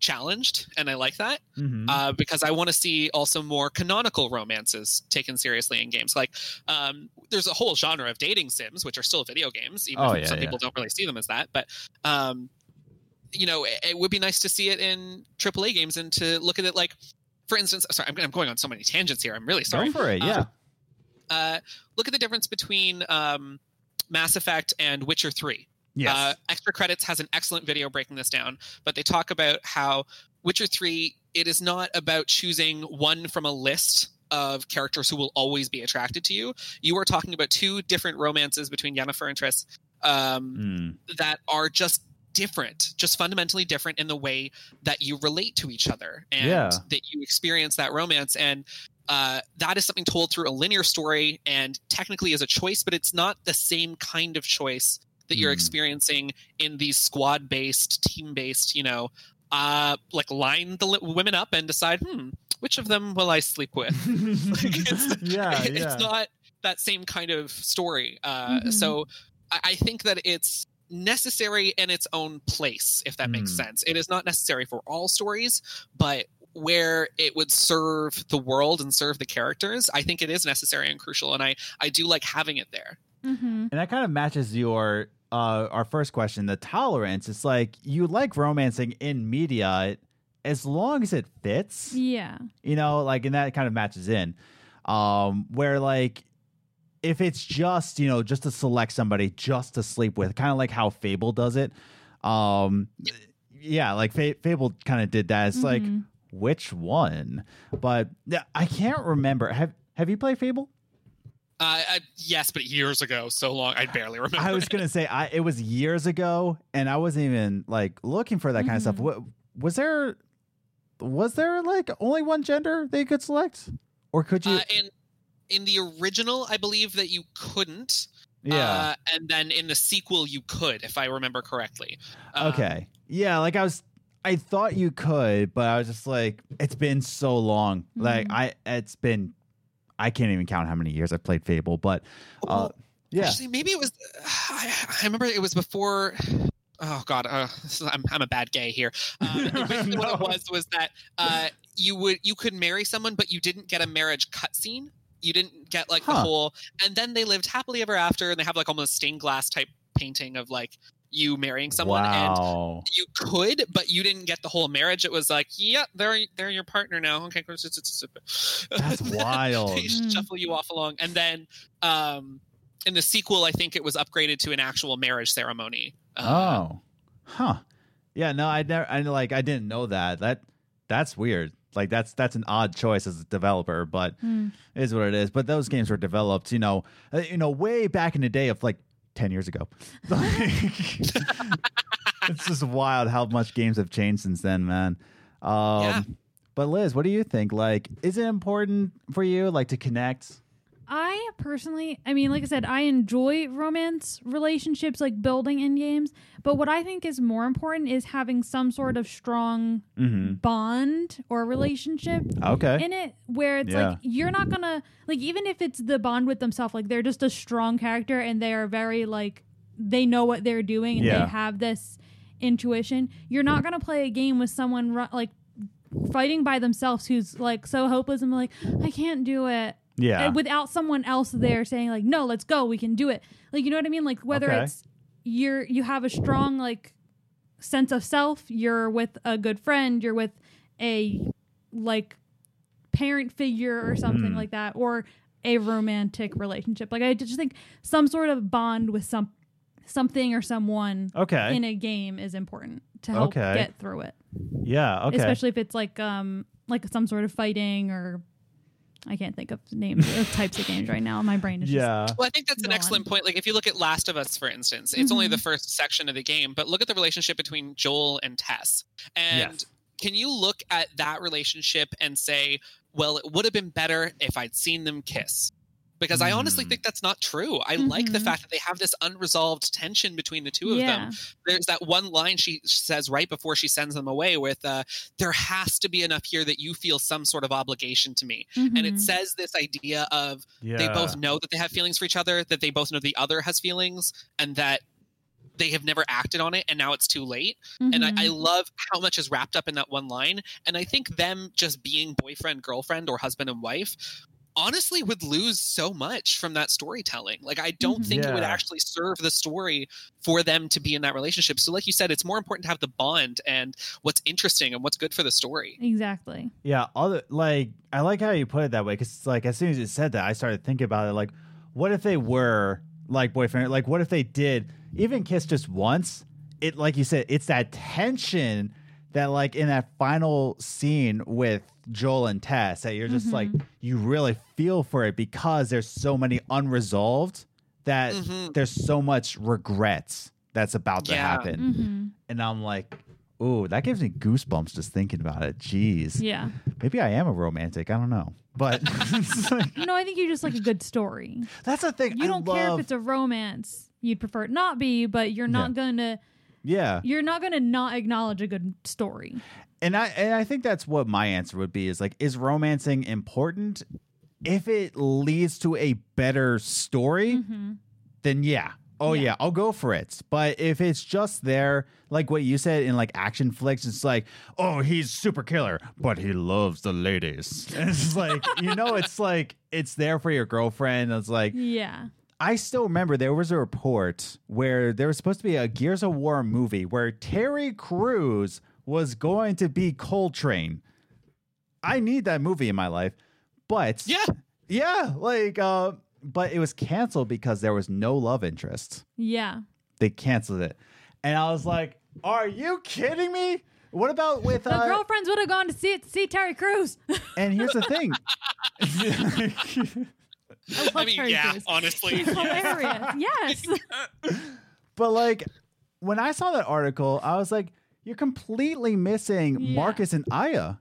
challenged, and I like that Mhm. uh, because I want to see also more canonical romances taken seriously in games. Like, um, there's a whole genre of dating sims, which are still video games, even Oh, if yeah, some yeah. people don't really see them as that. But, um, you know, it, it would be nice to see it in AAA games and to look at it like, for instance, sorry, I'm, I'm going on so many tangents here. I'm really sorry. Go for it. Yeah. Uh, look at the difference between um, Mass Effect and Witcher 3. Yes. Uh, Extra Credits has an excellent video breaking this down, but they talk about how Witcher 3, it is not about choosing one from a list of characters who will always be attracted to you. You are talking about two different romances between Yennefer and Triss um, Mm. that are just different, just fundamentally different in the way that you relate to each other and Yeah. that you experience that romance. And uh, that is something told through a linear story and technically is a choice, but it's not the same kind of choice that you're Hmm. experiencing in these squad based, team based, you know, uh, like line the li- women up and decide, hmm, which of them will I sleep with? <laughs> it's- <laughs> yeah, <laughs> it's yeah. not that same kind of story. Uh, Mhm. So I, I think that it's necessary in its own place, if that makes Mm. sense. It is not necessary for all stories, but where it would serve the world and serve the characters, I think it is necessary and crucial. And I, I do like having it there. Mm-hmm. and that kind of matches your uh our first question, the tolerance. It's like you like romancing in media as long as it fits. Yeah. you know like and that kind of matches in um where like if it's just you know just to select somebody just to sleep with kind of like how fable does it um yeah like Fa- fable kind of did that it's like Mhm. which one but yeah, i can't remember have have you played fable Uh, I, yes, but years ago, so long, I barely remember. i was it. gonna say i it was years ago and i wasn't even like looking for that kind of stuff Mhm. what was there was there like only one gender they could select or could you Uh, in in the original, I believe that you couldn't. yeah Uh, and then in the sequel, you could, if I remember correctly. Uh, Okay. Yeah, like I was I thought you could, but I was just like it's been so long. Like Mhm. I it's been I can't even count how many years I've played Fable, but uh well, yeah. Actually, maybe it was. I, <sighs> I remember it was before. Oh God, uh, is, <laughs> I'm I'm a bad gay here. Uh, <laughs> basically what it was was that uh, you would you could marry someone, but you didn't get a marriage cutscene. You didn't get like Huh. the whole, and then they lived happily ever after, and they have like almost stained glass type painting of like you marrying someone, and you could, but you didn't get the whole marriage. It was like, yeah, they're they're your partner now. Okay, That's <laughs> wild. they Mm. shuffle you off along, and then um, in the sequel, I think it was upgraded to an actual marriage ceremony. Uh, Oh, huh? Yeah, no, I never. I like. I didn't know that. That that's weird. Like that's that's an odd choice as a developer, but Hmm. it is what it is. But those games were developed, you know, uh, you know, way back in the day of like ten years ago. <laughs> <laughs> it's just wild how much games have changed since then, man. Um, Yeah. But Liz, what do you think? Like, is it important for you, like, to connect? I personally, I mean, like I said, I enjoy romance relationships, like building in games. But what I think is more important is having some sort of strong Mm-hmm. bond or relationship Okay. in it where it's Yeah. like you're not gonna like even if it's the bond with themselves like they're just a strong character and they are very like they know what they're doing and Yeah. they have this intuition you're not gonna play a game with someone like fighting by themselves who's like so hopeless and like i can't do it yeah. and without someone else there saying like no let's go we can do it like you know what i mean like whether Okay. it's you're you have a strong like sense of self you're with a good friend you're with a like parent figure or something Mm. like that or a romantic relationship like i just think some sort of bond with some something or someone okay. in a game is important to help Okay. get through it yeah. Okay. especially if it's like um like some sort of fighting or I can't think of names of types of games right now. My brain is yeah. Well, I think that's an excellent on. point. Like, if you look at Last of Us, for instance, it's only Mhm. the first section of the game, but look at the relationship between Joel and Tess. And Yes. can you look at that relationship and say, well, it would have been better if I'd seen them kiss? Because I honestly Mm. think that's not true. I like the Mhm. fact that they have this unresolved tension between the two of them. There's that one line she says right before she sends them away with, uh, there has to be enough here that you feel some sort of obligation to me. And it Mhm. says this idea of Yeah. they both know that they have feelings for each other, that they both know the other has feelings, and that they have never acted on it, and now it's too late. And I, I Mhm. love how much is wrapped up in that one line. And I think them just being boyfriend, girlfriend, or husband and wife honestly would lose so much from that storytelling. Like, I don't Mhm. think it would actually serve the story for them to be in that relationship. So, like you said, it's more important to have the bond and what's interesting and what's good for the story. exactly. Yeah, other like I like how you put it that way because like as soon as you said that, I started thinking about it. Like, what if they were like boyfriend? Like, what if they did even kiss just once? It like you said, it's that tension that like in that final scene with Joel and Tess that you're just like you really feel for it because there's so many unresolved that Mhm. there's so much regrets that's about to Yeah. happen, hmm and I'm like. Ooh, that gives me goosebumps just thinking about it. Jeez. Yeah. Maybe I am a romantic. I don't know. But <laughs> it's like- No, I think you just like a good story. that's the thing. You I don't care if it's a romance. You'd prefer it not be, but you're not gonna yeah. you're not gonna not acknowledge a good story. And I and I think that's what my answer would be is like, is romancing important? If it leads to a better story, hmm then yeah. Oh yeah. Yeah. I'll go for it. But if it's just there, like what you said in like action flicks, it's like, oh, he's super killer, but he loves the ladies. And <laughs> it's like, you know, it's like it's there for your girlfriend. It's like, Yeah. I still remember there was a report where there was supposed to be a Gears of War movie where Terry Crews was going to be Cole Train. I need that movie in my life. But Yeah. yeah, like uh but it was canceled because there was no love interest. Yeah. They canceled it. And I was like, "Are you kidding me? What about with The uh, girlfriends would have gone to see it to see Terry Crews. <laughs> and here's the thing. <laughs> I I mean, Terry yeah, Crews. honestly. He's <laughs> hilarious. yes. <laughs> But like when I saw that article, I was like, you're completely missing Yeah. Marcus and Aya.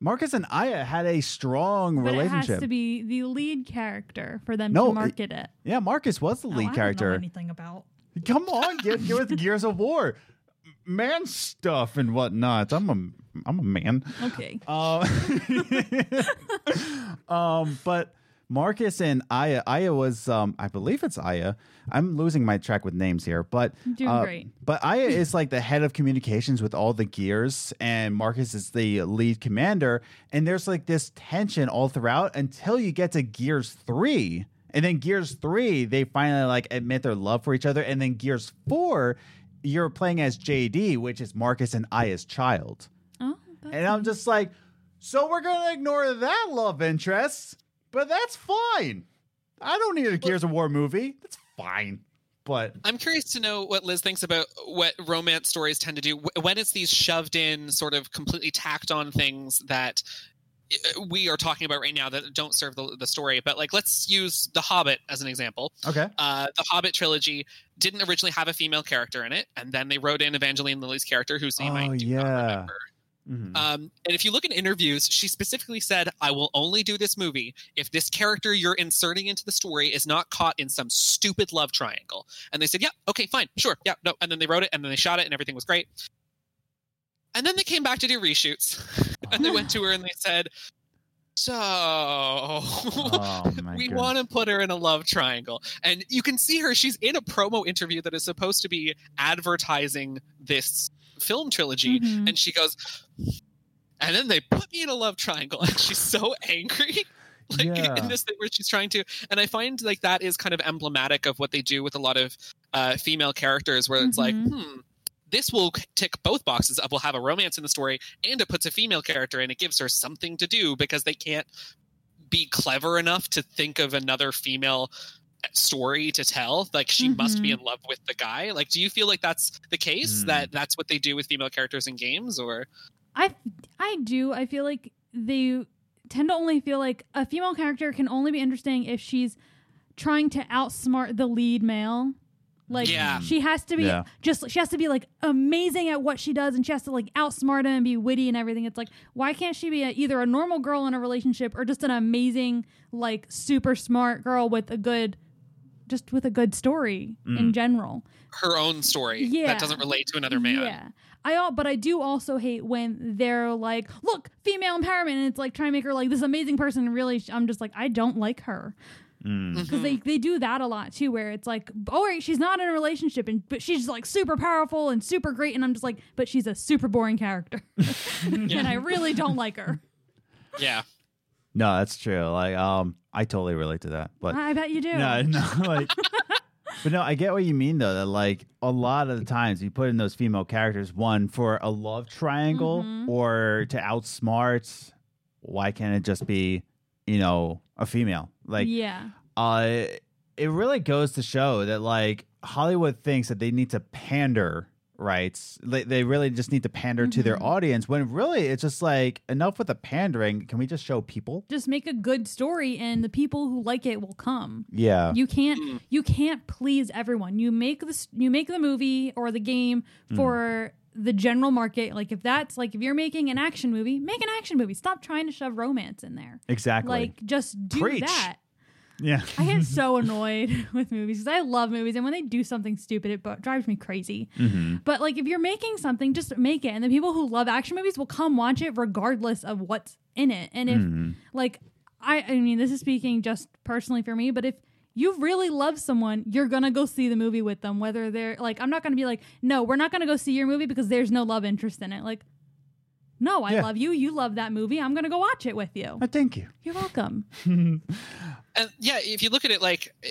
Marcus and Aya had a strong But it has relationship. to be the lead character for them No, to it- market it. yeah, Marcus was the Oh, lead I don't know character. anything about. Come on, get, get with <laughs> Gears of War, man stuff and whatnot. I'm a I'm a man. Okay. Um, um, but Marcus and Aya. Aya was, um, I believe it's Aya. I'm losing my track with names here, but Doing uh, great. But Aya is like the head of communications with all the gears, and Marcus is the lead commander. And there's like this tension all throughout until you get to Gears three, and then Gears three, they finally like admit their love for each other, and then Gears four, you're playing as JD, which is Marcus and Aya's child. Oh, And I'm just like, so we're gonna ignore that love interest, but that's fine. I don't need a Gears of War movie. That's fine. But I'm curious to know what Liz thinks about what romance stories tend to do when it's these shoved in, sort of completely tacked on things that uh, we are talking about right now that don't serve the, the story. But like, let's use The Hobbit as an example. okay. Uh, the Hobbit trilogy didn't originally have a female character in it, and then they wrote in Evangeline Lilly's character, whose name I Oh, do yeah. not remember. Mhm. Um, and if you look in interviews, she specifically said, I will only do this movie if this character you're inserting into the story is not caught in some stupid love triangle. And they said, Yeah, okay, fine, sure, yeah, no. And then they wrote it and then they shot it and everything was great. And then they came back to do reshoots <laughs> and they went to her and they said, So Oh, <laughs> we goodness. want to put her in a love triangle. And you can see her, she's in a promo interview that is supposed to be advertising this film trilogy Mhm. and she goes and then they put me in a love triangle and she's so <laughs> angry like Yeah. in this thing where she's trying to and i find like that is kind of emblematic of what they do with a lot of uh, female characters where it's like Mhm. hmm this will tick both boxes up. We'll have a romance in the story, and it puts a female character and It gives her something to do because they can't be clever enough to think of another female story to tell. Like she must be Mhm. in love with the guy. Like, do you feel like that's the case? Hmm. That that's what they do with female characters in games, or I I do. I feel like they tend to only feel like a female character can only be interesting if she's trying to outsmart the lead male. Like Yeah. she has to be Yeah. just she has to be like amazing at what she does and she has to like outsmart him and be witty and everything. It's like why can't she be a, either a normal girl in a relationship or just an amazing like super smart girl with a good just with a good story in Mm. general. her own story Yeah. that doesn't relate to another man? Yeah. I all, but I do also hate when they're like, "Look, female empowerment," and it's like trying to make her like this amazing person. And really, sh- I'm just like, I don't like her Mm. because they they do that a lot too, where it's like, "Oh, right, she's not in a relationship, and but she's like super powerful and super great," and I'm just like, "But she's a super boring character," <laughs> <laughs> and I really don't like her. yeah. No, that's true. Like, um, I totally relate to that. But I bet you do. no, <laughs> no, like, <laughs> but no, I get what you mean though. That like a lot of the times you put in those female characters, one for a love triangle Mhm. or to outsmart. Why can't it just be, you know, a female? Like, yeah, uh, it really goes to show that like Hollywood thinks that they need to pander, right? They, they really just need to pander to their Mhm. audience when really it's just like enough with the pandering. Can we just show people? just make a good story, and the people who like it will come. Yeah. You can't Mm. you can't please everyone. You make this you make the movie or the game Mm. for the general market. Like if that's like if you're making an action movie, make an action movie. Stop trying to shove romance in there. exactly. Like just do Preach. that. Yeah. I get <laughs> so annoyed <laughs> with movies because I love movies, and when they do something stupid, it bu- drives me crazy. hmm But like, if you're making something, just make it, and the people who love action movies will come watch it regardless of what's in it. And if Mhm. like I I mean this is speaking just personally for me, but if you really love someone, you're gonna go see the movie with them, whether they're like I'm not gonna be like, no, we're not gonna go see your movie because there's no love interest in it. Like, no, I Yeah. love you, you love that movie, I'm gonna go watch it with you. I thank you. You're welcome. <laughs> and yeah, if you look at it like eh,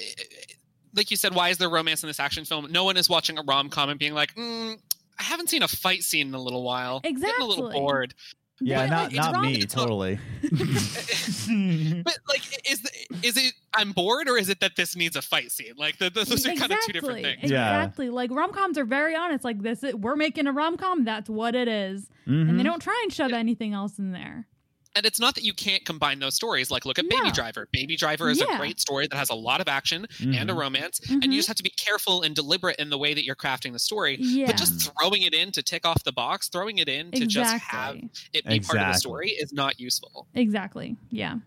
like you said, why is there romance in this action film? No one is watching a rom com and being like, mm, I haven't seen a fight scene in a little while. I'm Getting a little Exactly. bored. Yeah, But not it's not me. to Totally. <laughs> But like, is is it I'm bored or is it that this needs a fight scene? Like, the, those are kind of two different things. Yeah. Exactly. Like rom coms are very honest. Like this, is, we're making a rom com. That's what it is, and Mhm. they don't try and shove anything else in there. And it's not that you can't combine those stories. Like, look at Baby Driver. Baby Driver is Yeah. a great story that has a lot of action and a Mhm. romance, and you Mhm. just have to be careful and deliberate in the way that you're crafting the story. Yeah. But just throwing it in to tick off the box, throwing it in to just have it be part of the story is not useful. Exactly. Yeah.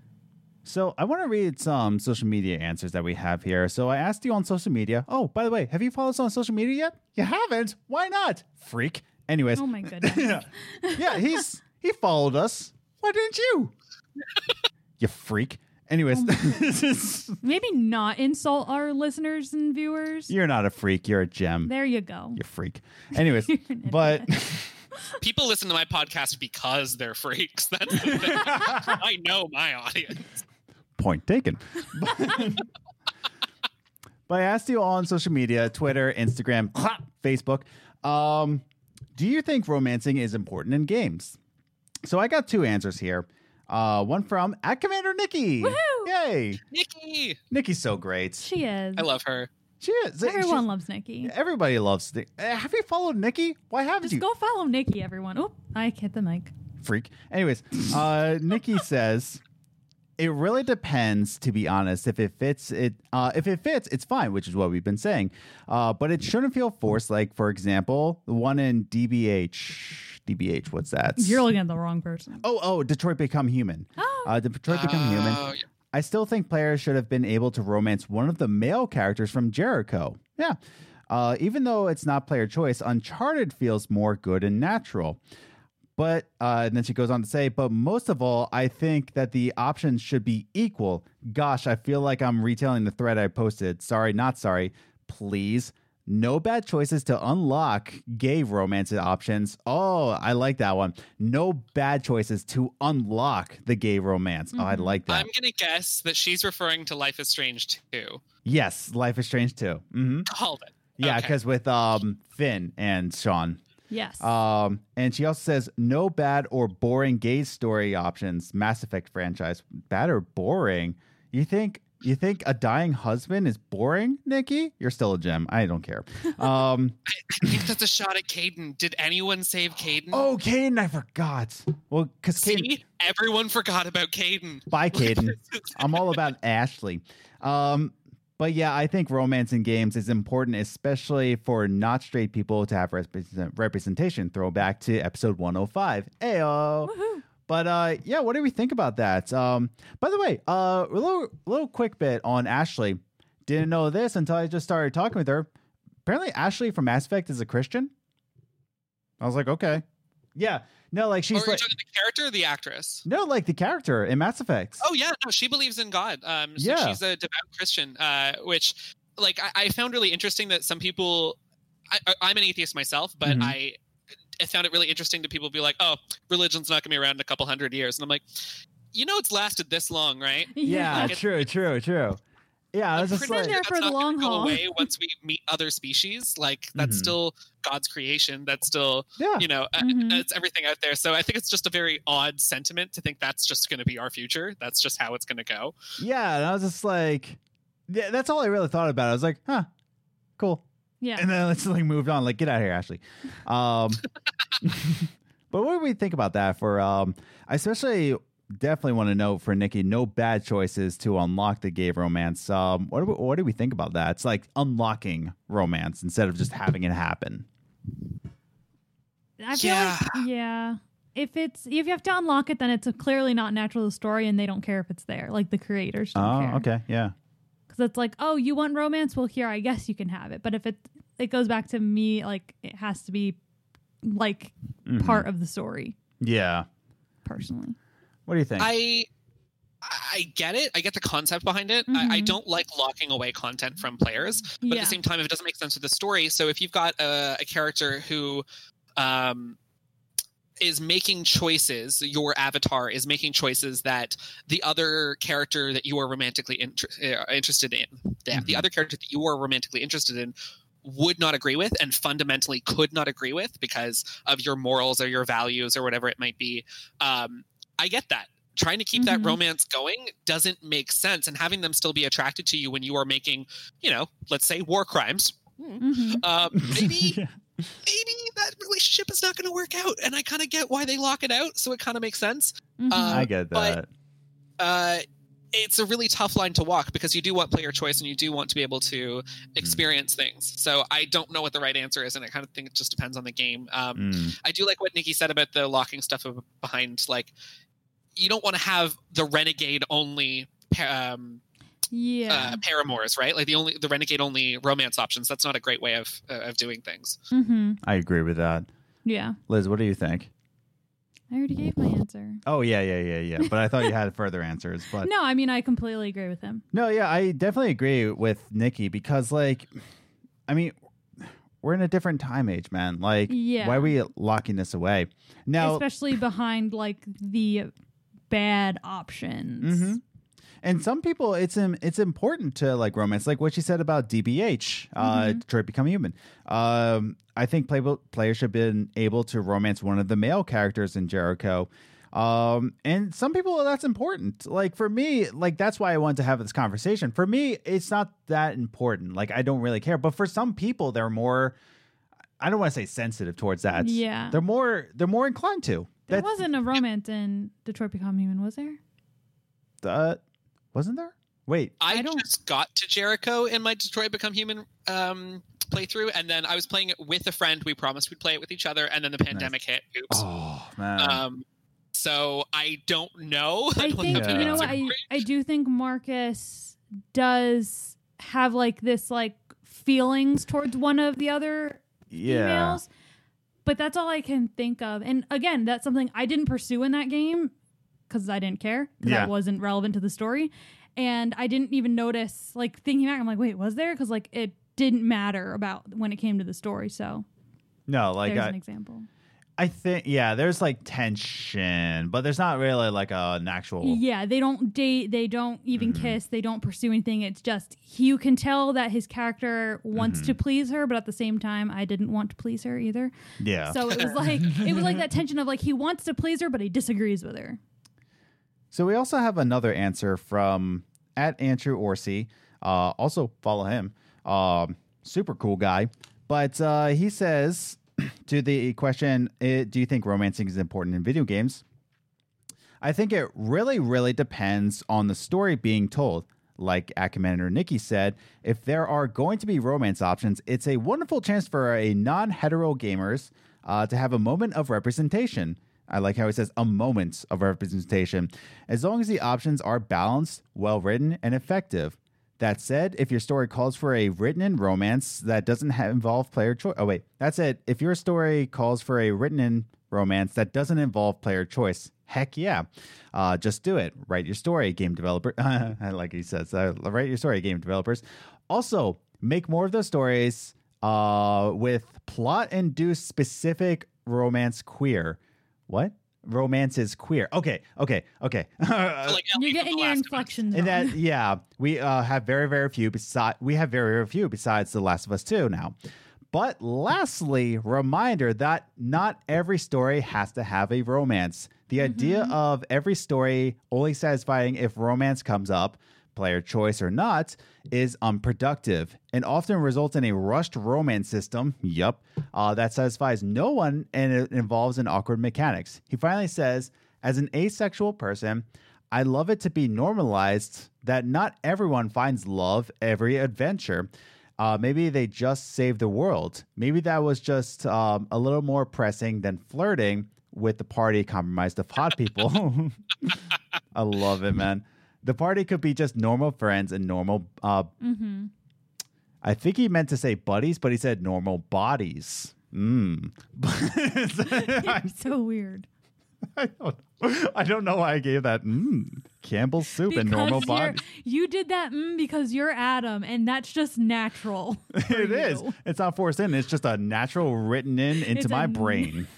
So I want to read some social media answers that we have here. So I asked you on social media. Oh, by the way, have you followed us on social media yet? You haven't? Why not? Freak. Anyways, Oh my <laughs> goodness. yeah, yeah, he's he followed us. Why didn't you? <laughs> you freak. Anyways, this <laughs> is- Maybe not insult our listeners and viewers. you're not a freak. You're a gem. There you go. <laughs> You're freak. Anyways, an but. People listen to my podcast because they're freaks. That's the thing. I know my audience. point taken. but I asked you all on social media Twitter, Instagram, Facebook um, do you think romancing is important in games? So I got two answers here. Uh, one from at Commander Nikki. Woohoo! Yay. Nikki, Nikki's so great. she is. I love her. She is. Everyone she- loves Nikki. Everybody loves Nick. Uh, Have you followed Nikki? Why haven't Just you? go follow Nikki, everyone. Oh, I hit the mic. freak. Anyways, uh, Nikki <laughs> says it really depends. To be honest, if it fits, it uh, if it fits, it's fine, which is what we've been saying. Uh, but it shouldn't feel forced. Like for example, the one in DBH. DBH, what's that? You're looking at the wrong person. oh, oh, Detroit Become Human. Oh, Uh, Detroit Become Human. Oh, yeah. I still think players should have been able to romance one of the male characters from Jericho. Yeah. Uh, even though it's not player choice, Uncharted feels more good and natural. But, uh, and then she goes on to say, but most of all, I think that the options should be equal. Gosh, I feel like I'm retailing the thread I posted. Sorry, not sorry. Please. No bad choices to unlock gay romance options. Oh, I like that one. No bad choices to unlock the gay romance. Oh, I Mhm. like that. I'm gonna guess that she's referring to Life is Strange 2. Yes, Life is Strange 2. hmm Called it. Yeah, Okay. because with um Finn and Sean. Yes. Um, and she also says no bad or boring gay story options. Mass Effect franchise, bad or boring? You think you think a dying husband is boring, Nikki? You're still a gem. I don't care. Um, <laughs> I think that's a shot at Kaidan. Did anyone save Kaidan? oh, Kaidan, I forgot. Well, because Kaidan, See, everyone forgot about Kaidan. bye, <laughs> Kaidan. I'm all about Ashley. Um, but yeah, I think romance in games is important, especially for not straight people to have represent- representation. Throwback to episode 105. Ayo. Woohoo. But uh, yeah, what do we think about that? Um, by the way, uh, a little, little quick bit on Ashley. Didn't know this until I just started talking with her. Apparently, Ashley from Mass Effect is a Christian. I was like, okay, yeah, no, like Or she's are you like, talking the character or the actress? no, like the character in Mass Effect. Oh yeah, no, she believes in God. Um, so Yeah. she's a devout Christian, uh, which like I, I found really interesting that some people. I, I- I'm an atheist myself, but Mhm. I, I found it really interesting to people be like, "Oh, religion's not going to be around in a couple hundred years," and I'm like, you know, it's lasted this long, right? <laughs> Yeah, Like, true, true, true. Yeah, I was I'm just pretty like, there for that's the not gonna long go haul. Away once we meet other species, like that's Mhm. still God's creation. That's still yeah, you know, uh, Mhm. it's everything out there. So I think it's just a very odd sentiment to think that's just going to be our future. That's just how it's going to go. yeah, and I was just like, yeah, that's all I really thought about. I was like, huh, cool. Yeah. And then <laughs> it's like moved on. Like, get out of here, Ashley. Um, <laughs> but what do we think about that? For um, especially definitely want to know for Nikki, no bad choices to unlock the gay romance. Um, what do we, what do we think about that? It's like unlocking romance instead of just having it happen. I feel Yeah. like yeah. If it's if you have to unlock it, then it's clearly not natural to the story, and they don't care if it's there. Like the creators don't Oh, care. okay, yeah, Because it's like, oh, you want romance? Well, here, I guess you can have it. But if it it goes back to me, like it has to be like Mhm. part of the story. yeah. Personally, What do you think? I I get it. I get the concept behind it. I, I Mhm. don't like locking away content from players, but yeah, at the same time, if it doesn't make sense with the story. So if you've got a, a character who um, is making choices, your avatar is making choices that the other character that you are romantically inter- uh, interested in, yeah, the other character that you are romantically interested in would not agree with and fundamentally could not agree with because of your morals or your values or whatever it might be. Um, I get that. Trying to keep that Mhm. romance going doesn't make sense, and having them still be attracted to you when you are making, you know, let's say war crimes. hmm Um, <laughs> maybe Yeah. maybe that relationship is not going to work out, and I kind of get why they lock it out, so it kind of makes sense. hmm Uh, I get but- that. Uh, it's a really tough line to walk because you do want player choice and you do want to be able to experience things. So I don't know what the right answer is, and I kind of think it just depends on the game. Um, Mm. I do like what Nikki said about the locking stuff behind like you don't want to have the renegade only um, yeah, uh, paramours, right? Like the only the renegade only romance options. That's not a great way of uh, of doing things. hmm I agree with that. yeah. Liz, what do you think? I already gave my answer. Oh yeah, yeah, yeah, yeah. But I thought you had further answers. <laughs> But No, I mean I completely agree with him. no, yeah, I definitely agree with Nikki because, like, I mean, we're in a different time age, man. Like, Yeah. why are we locking this away now? Especially behind like the bad options. Mhm. And some people, it's im- it's important to like romance, like what she said about DBH, uh, Detroit Become Human. Um, I think play- players should have been able to romance one of the male characters in Jericho. Um, and some people that's important. Like for me, like that's why I wanted to have this conversation. For me, it's not that important. Like I don't really care. But for some people, they're more. I don't want to say sensitive towards that. Yeah. they're more. They're more inclined to. There That's- wasn't a romance in Detroit Become Human, was there? Uh, wasn't there? Wait, I, I don't- just got to Jericho in my Detroit Become Human um, playthrough, and then I was playing it with a friend. We promised we'd play it with each other, and then the pandemic hit. Oops. oh man. Um, so I don't know. I <laughs> think Yeah. you know what I, I do think Marcus does have like this like feelings towards one of the other yeah. females. But that's all I can think of. And again, that's something I didn't pursue in that game because I didn't care because Yeah. that wasn't relevant to the story. And I didn't even notice, like thinking back, I'm like, wait, was there? Because like it didn't matter about when it came to the story. So No, like there's I, an example. I think yeah, there's like tension, but there's not really like a, an actual. Yeah, they don't date, they don't even Mm-hmm. kiss, they don't pursue anything. It's just you can tell that his character wants Mm-hmm. to please her, but at the same time, I didn't want to please her either. Yeah. So it was like it was like that tension of like he wants to please her, but he disagrees with her. So we also have another answer from at Andrew Orsi. Uh, also follow him. Um, super cool guy. But uh, he says <clears throat> to the question, eh, "Do you think romancing is important in video games?" I think it really, really depends on the story being told. Like at Commander Nikki said, if there are going to be romance options, it's a wonderful chance for a non hetero gamers uh, to have a moment of representation. I like how he says a moment of representation, as long as the options are balanced, well written, and effective. That said, if your story calls for a written in romance that doesn't involve player choice, oh wait, that's it. If your story calls for a written in romance that doesn't involve player choice, heck yeah, uh, just do it. Write your story, game developer. <laughs> Like he says, uh, write your story, game developers. Also, make more of those stories uh, with plot induced specific romance queer. What? Romance is queer. Okay, okay, okay. <laughs> Like, You're getting your last one. inflections And that, <laughs> yeah, we uh, have very, very few. Besides, we have very, very few besides The Last of Us Two now. But lastly, reminder that not every story has to have a romance. The idea of every story only satisfying if romance comes up, player choice or not, is unproductive and often results in a rushed romance system. Yup, uh, that satisfies no one and it involves an awkward mechanics. He finally says, as an asexual person, I love it to be normalized that not everyone finds love every adventure. Uh, maybe they just save the world. Maybe that was just um, a little more pressing than flirting with the party compromised of hot people. <laughs> I love it, man. The party could be just normal friends and normal. Uh, Mm-hmm. I think he meant to say buddies, but he said normal bodies. Mm. <laughs> so weird. <laughs> I don't, I don't know why I gave that mm, Campbell's soup and normal Because body. You did that mm, because you're Adam, and that's just natural. <laughs> It is. you. It's not forced in. It's just a natural written in into It's my brain.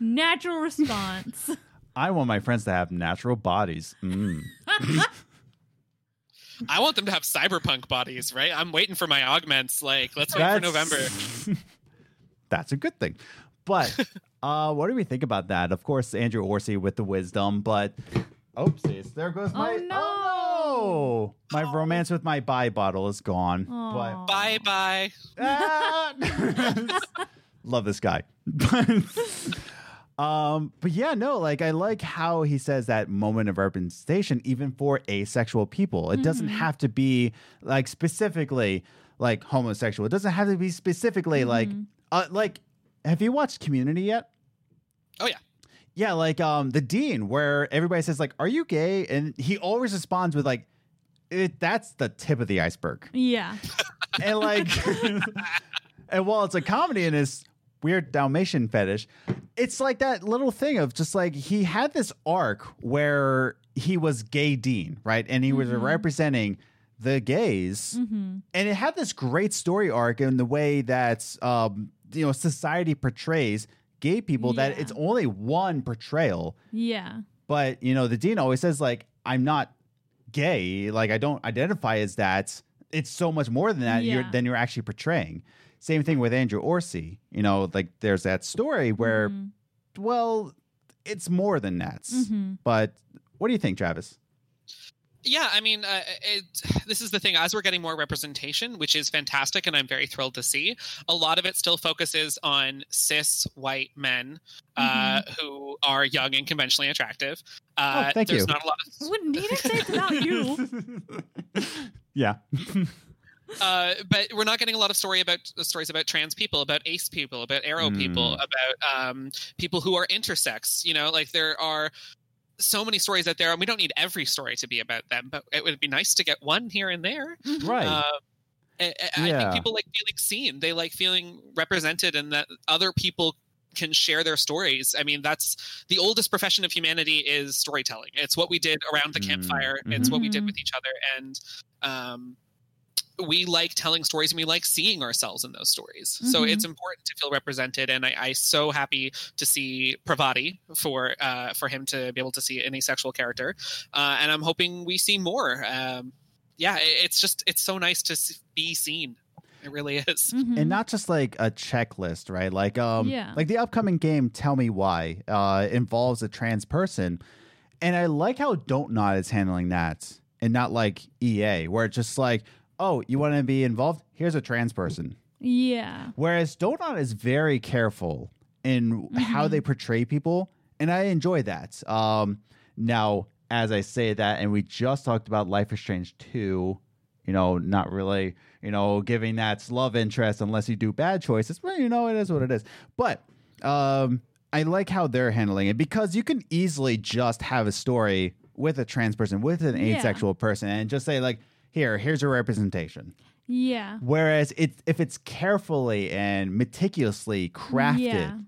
Natural response. I want my friends to have natural bodies. Mm. I want them to have cyberpunk bodies, right? I'm waiting for my augments. Like, let's wait for November. <laughs> That's a good thing. But <laughs> uh, what do we think about that? Of course, Andrew Orsi with the wisdom, but oopsies, there goes my. no. Oh, no. My romance with my buy bottle is gone. Aw. Bye bye. Ah! <laughs> love this guy. Um, but yeah, no, like I like how he says that moment of representation, even for asexual people. It doesn't have to be like specifically like homosexual. It doesn't have to be specifically like uh, like. Have you watched Community yet? Oh yeah. Yeah, like um the dean, where everybody says like, "Are you gay?" and he always responds with like, it, "That's the tip of the iceberg." yeah. and like <laughs> <laughs> and while it's a comedy and his weird dalmatian fetish it's like that little thing of just like he had this arc where he was gay dean, right? And he was Mhm. representing the gays. Mm-hmm. And it had this great story arc in the way that um, you know society portrays gay people that it's only one portrayal. Yeah. But you know, the dean always says like, "I'm not gay. Like I don't identify as that. It's so much more than that. You're than you're actually portraying." Same thing with Andrew Orsi. You know, like there's that story where, Mhm. well, it's more than that. Mhm. But what do you think, Travis? Yeah, I mean, uh, it, this is the thing. As we're getting more representation, which is fantastic, and I'm very thrilled to see, a lot of it still focuses on cis white men uh, who are young and conventionally attractive. Uh, Oh, thank there's you. not a lot of Wouldn't need to say it's about you. <laughs> yeah. <laughs> uh, but we're not getting a lot of story about stories about trans people, about ace people, about aro people, Mm. about um, people who are intersex. You know, like there are so many stories out there, and we don't need every story to be about them, but it would be nice to get one here and there. right. Uh, I, I- I Yeah. think people like feeling seen. They like feeling represented, and that other people can share their stories. I mean, that's the oldest profession of humanity is storytelling. It's what we did around the Mm, campfire. It's what we did Mhm. with each other, and um, we like telling stories and we like seeing ourselves in those stories. So Mhm. it's important to feel represented, and I, I so happy to see Parvati for uh, for him to be able to see any sexual character, uh, and I'm hoping we see more. Um, yeah, it- it's just it's so nice to s- be seen. It really is. Mhm. and not just like a checklist, right? Like um Yeah. like the upcoming game Tell Me Why uh involves a trans person. And I like how Dontnod is handling that and not like EA where it's just like, "Oh, you want to be involved? Here's a trans person." yeah. Whereas Don't is very careful in how Mhm. they portray people, and I enjoy that. Um now as I say that and we just talked about Life is Strange 2, you know, not really, you know, giving that love interest unless you do bad choices. Well, you know, it is what it is. But um, I like how they're handling it because you can easily just have a story with a trans person, with an Yeah. asexual person, and just say like, "Here, here's a representation." Yeah. Whereas it, if it's carefully and meticulously crafted, Yeah.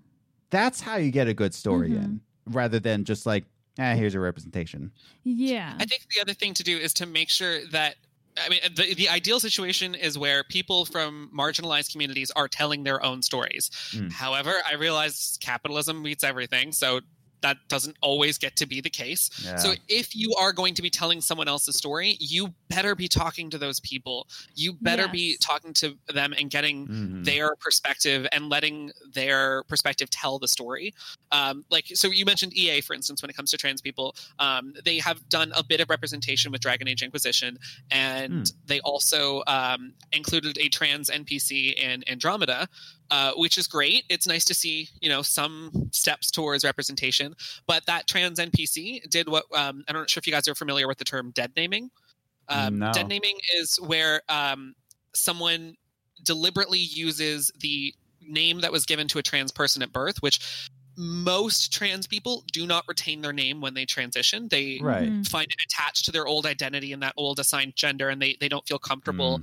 that's how you get a good story Mhm. in, rather than just like, "Ah, here's a representation." Yeah. I think the other thing to do is to make sure that I mean the the ideal situation is where people from marginalized communities are telling their own stories. Mm. However, I realize capitalism meets everything, so that doesn't always get to be the case. Yeah. So if you are going to be telling someone else's story, you better be talking to those people. You better be talking to them and getting Mhm. their perspective and letting their perspective tell the story. Um, like, so you mentioned EA, for instance, when it comes to trans people, um, they have done a bit of representation with Dragon Age Inquisition, and they also um, included a trans NPC in Andromeda, uh, which is great. It's nice to see, you know, some steps towards representation. But that trans NPC did what um, I'm not sure if you guys are familiar with the term dead naming. Um, No. Dead naming is where um, someone deliberately uses the name that was given to a trans person at birth, which most trans people do not retain their name when they transition. They Right. Mhm. find it attached to their old identity and that old assigned gender, and they, they don't feel comfortable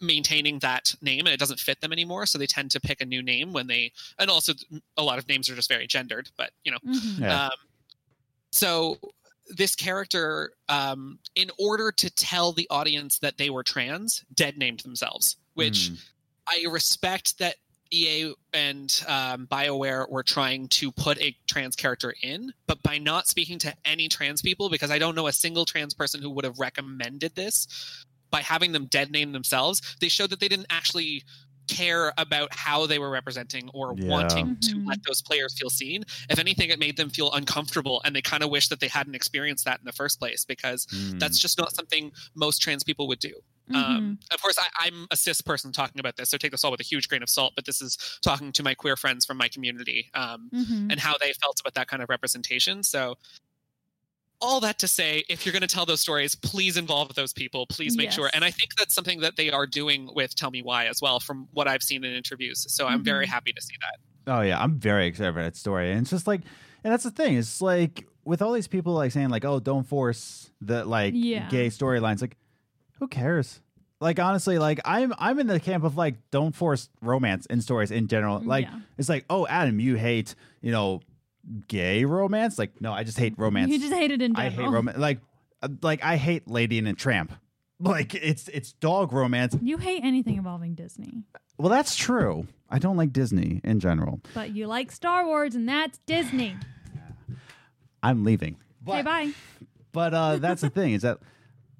maintaining that name and it doesn't fit them anymore. So they tend to pick a new name when they, and also a lot of names are just very gendered, but you know, Mhm. Yeah. um, so this character, um, in order to tell the audience that they were trans, dead named themselves, which Mm. I respect that EA and um, BioWare were trying to put a trans character in, but by not speaking to any trans people, because I don't know a single trans person who would have recommended this, by having them dead name themselves, they showed that they didn't actually care about how they were representing or Yeah. wanting to Mhm. let those players feel seen. If anything, it made them feel uncomfortable and they kind of wish that they hadn't experienced that in the first place because Mm. that's just not something most trans people would do. Mhm. Um, of course, I, I'm a cis person talking about this, so take this all with a huge grain of salt. But this is talking to my queer friends from my community um, Mhm. and how they felt about that kind of representation. So, all that to say, if you're going to tell those stories, please involve those people. Please make sure. And I think that's something that they are doing with Tell Me Why as well, from what I've seen in interviews. So I'm very Mhm. happy to see that. Oh yeah, I'm very excited for that story, and it's just like, and that's the thing. It's like with all these people like saying like, oh, don't force the like Yeah. gay storylines. Like, who cares? like honestly, like I'm I'm in the camp of like don't force romance in stories in general. Like Yeah. it's like, oh, Adam, you hate you know gay romance. Like no, I just hate romance. You just hate it in general. I hate romance. Like uh, like I hate Lady and a Tramp. <laughs> Like it's it's dog romance. You hate anything involving Disney, Well, that's true. I don't like Disney in general. but you like Star Wars, and that's Disney. <sighs> I'm leaving. okay, bye. <laughs> But uh that's the thing is that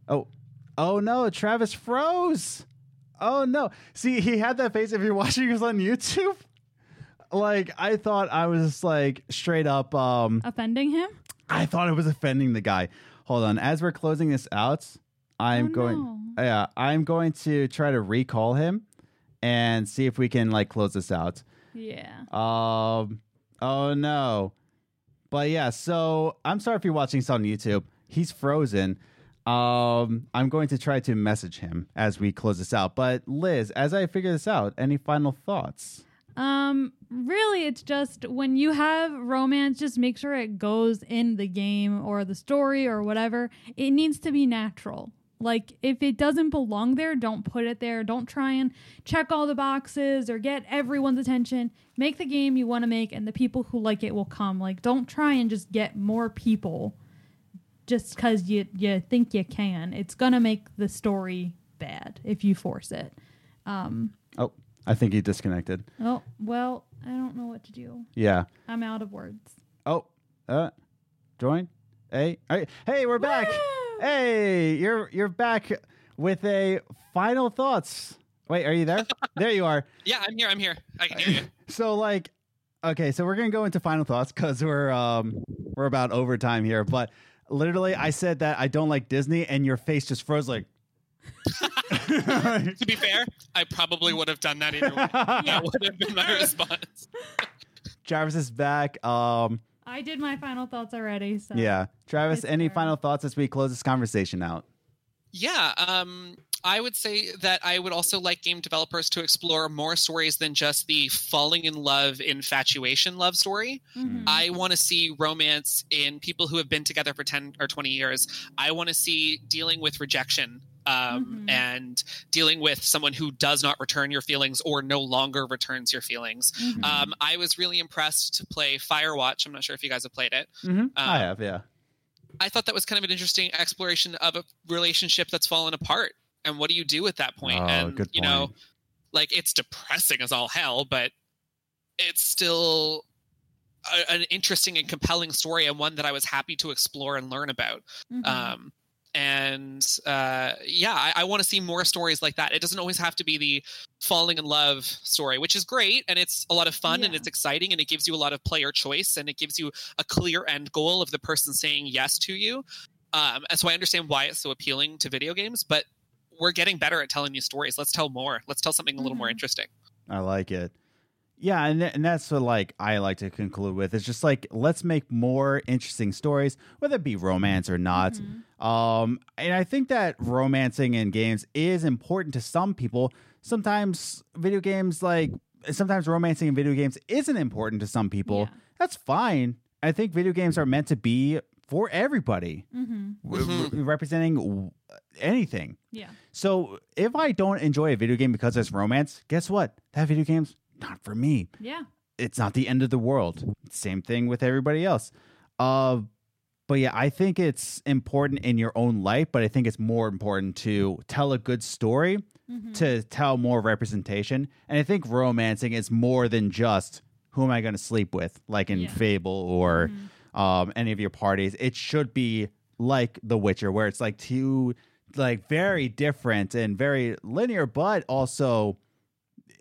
oh oh no, Travis froze. Oh no. See, he had that face if you're watching us on YouTube. Like I thought I was like straight up um Offending him? I thought it was offending the guy. Hold on. As we're closing this out, I'm Oh, going no. yeah, I'm going to try to recall him and see if we can like close this out. Yeah. Um. Oh no. But yeah. So I'm sorry if you're watching this on YouTube. He's frozen. Um. I'm going to try to message him as we close this out. But Liz, as I figure this out, any final thoughts? Um, really, it's just when you have romance, just make sure it goes in the game or the story or whatever. It needs to be natural. Like, if it doesn't belong there, don't put it there. Don't try and check all the boxes or get everyone's attention. Make the game you want to make, and the people who like it will come. Like, don't try and just get more people just because you, you think you can. It's going to make the story bad if you force it. Um, Oh, I think he disconnected. Oh, well, I don't know what to do. Yeah. I'm out of words. Oh. Uh. Join. Hey. Hey. Hey. We're back. Woo! Hey. You're you're back with a final thoughts. Wait. Are you there? <laughs> there you are. Yeah, I'm here. I'm here. I can hear you. <laughs> So like, okay, so we're gonna go into final thoughts because we're um we're about overtime here. But literally, I said that I don't like Disney, and your face just froze like. To be fair, I probably would have done that either way. That would have been my response. <laughs> Travis is back. Um, I did my final thoughts already. So yeah, Travis. Any fair. final thoughts as we close this conversation out? Yeah, um, I would say that I would also like game developers to explore more stories than just the falling in love, infatuation love story. Mhm. I want to see romance in people who have been together for 10 or 20 years. I want to see dealing with rejection um, Mhm. and dealing with someone who does not return your feelings or no longer returns your feelings. Mhm. Um, I was really impressed to play Firewatch. I'm not sure if you guys have played it. Mm-hmm. I Um, have, yeah. I thought that was kind of an interesting exploration of a relationship that's fallen apart. And what do you do at that point? Oh, and good you know, like it's depressing as all hell, but it's still a, an interesting and compelling story and one that I was happy to explore and learn about. Mhm. Um, and uh, yeah, I, I want to see more stories like that. It doesn't always have to be the falling in love story, which is great and it's a lot of fun and it's exciting and it gives you a lot of player choice and it gives you a clear end goal of the person saying yes to you. Um, and so I understand why it's so appealing to video games, but we're getting better at telling these stories. Let's tell more. Let's tell something a little more Mhm. interesting. I like it. Yeah, and th- and that's what like I like to conclude with. It's just like let's make more interesting stories, whether it be romance or not. Mhm. Um, and I think that romancing in games is important to some people. Sometimes video games like sometimes romancing in video games isn't important to some people. Yeah. That's fine. I think video games are meant to be for everybody, Mhm. w- w- representing w- anything. Yeah. So if I don't enjoy a video game because it's romance, guess what? That video game's not for me. Yeah. It's not the end of the world. Same thing with everybody else. Uh, but yeah, I think it's important in your own life, but I think it's more important to tell a good story, Mhm. to tell more representation. And I think romancing is more than just who am I going to sleep with, like in Yeah. Fable or Mhm. um, any of your parties. It should be like The Witcher, where it's like two like very different and very linear, but also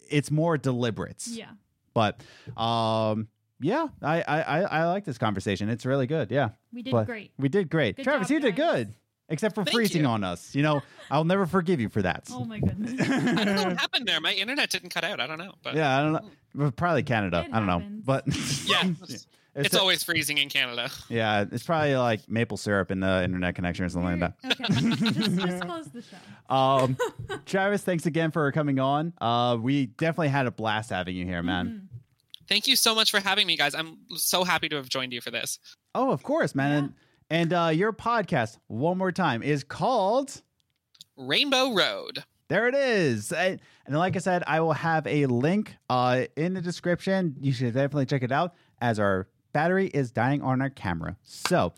it's more deliberate. Yeah. But um, yeah, I, I I I like this conversation. It's really good. Yeah, We did But- great. we did great. Good Travis, job, you did guys. good, except for Thank freezing you. on us. You know, <laughs> I'll never forgive you for that. Oh my goodness. <laughs> I don't know what happened there. My internet didn't cut out. I don't know. But yeah, I don't know. Probably Canada. It I don't know, but Yeah. <laughs> it's, it's always freezing in Canada. <laughs> yeah, it's probably like maple syrup in the internet connection or something like that. okay. <laughs> just, just close the show. Um, <laughs> Travis, thanks again for coming on. Uh, we definitely had a blast having you here, man. Mhm. Thank you so much for having me, guys. I'm so happy to have joined you for this. Oh, of course, man. And, and uh, your podcast, one more time, is called. Rainbow Road. There it is. And, and like I said, I will have a link uh, in the description. You should definitely check it out as our battery is dying on our camera. So,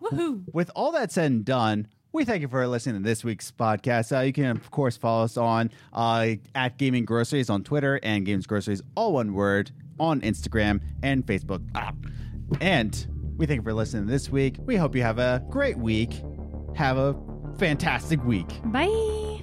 Woohoo! with all that said and done, we thank you for listening to this week's podcast. Uh, you can, of course, follow us on uh, at Gaming Groceries on Twitter and Games Groceries, all one word, on Instagram and Facebook. Ah. And we thank you for listening this week. We hope you have a great week. Have a fantastic week. Bye.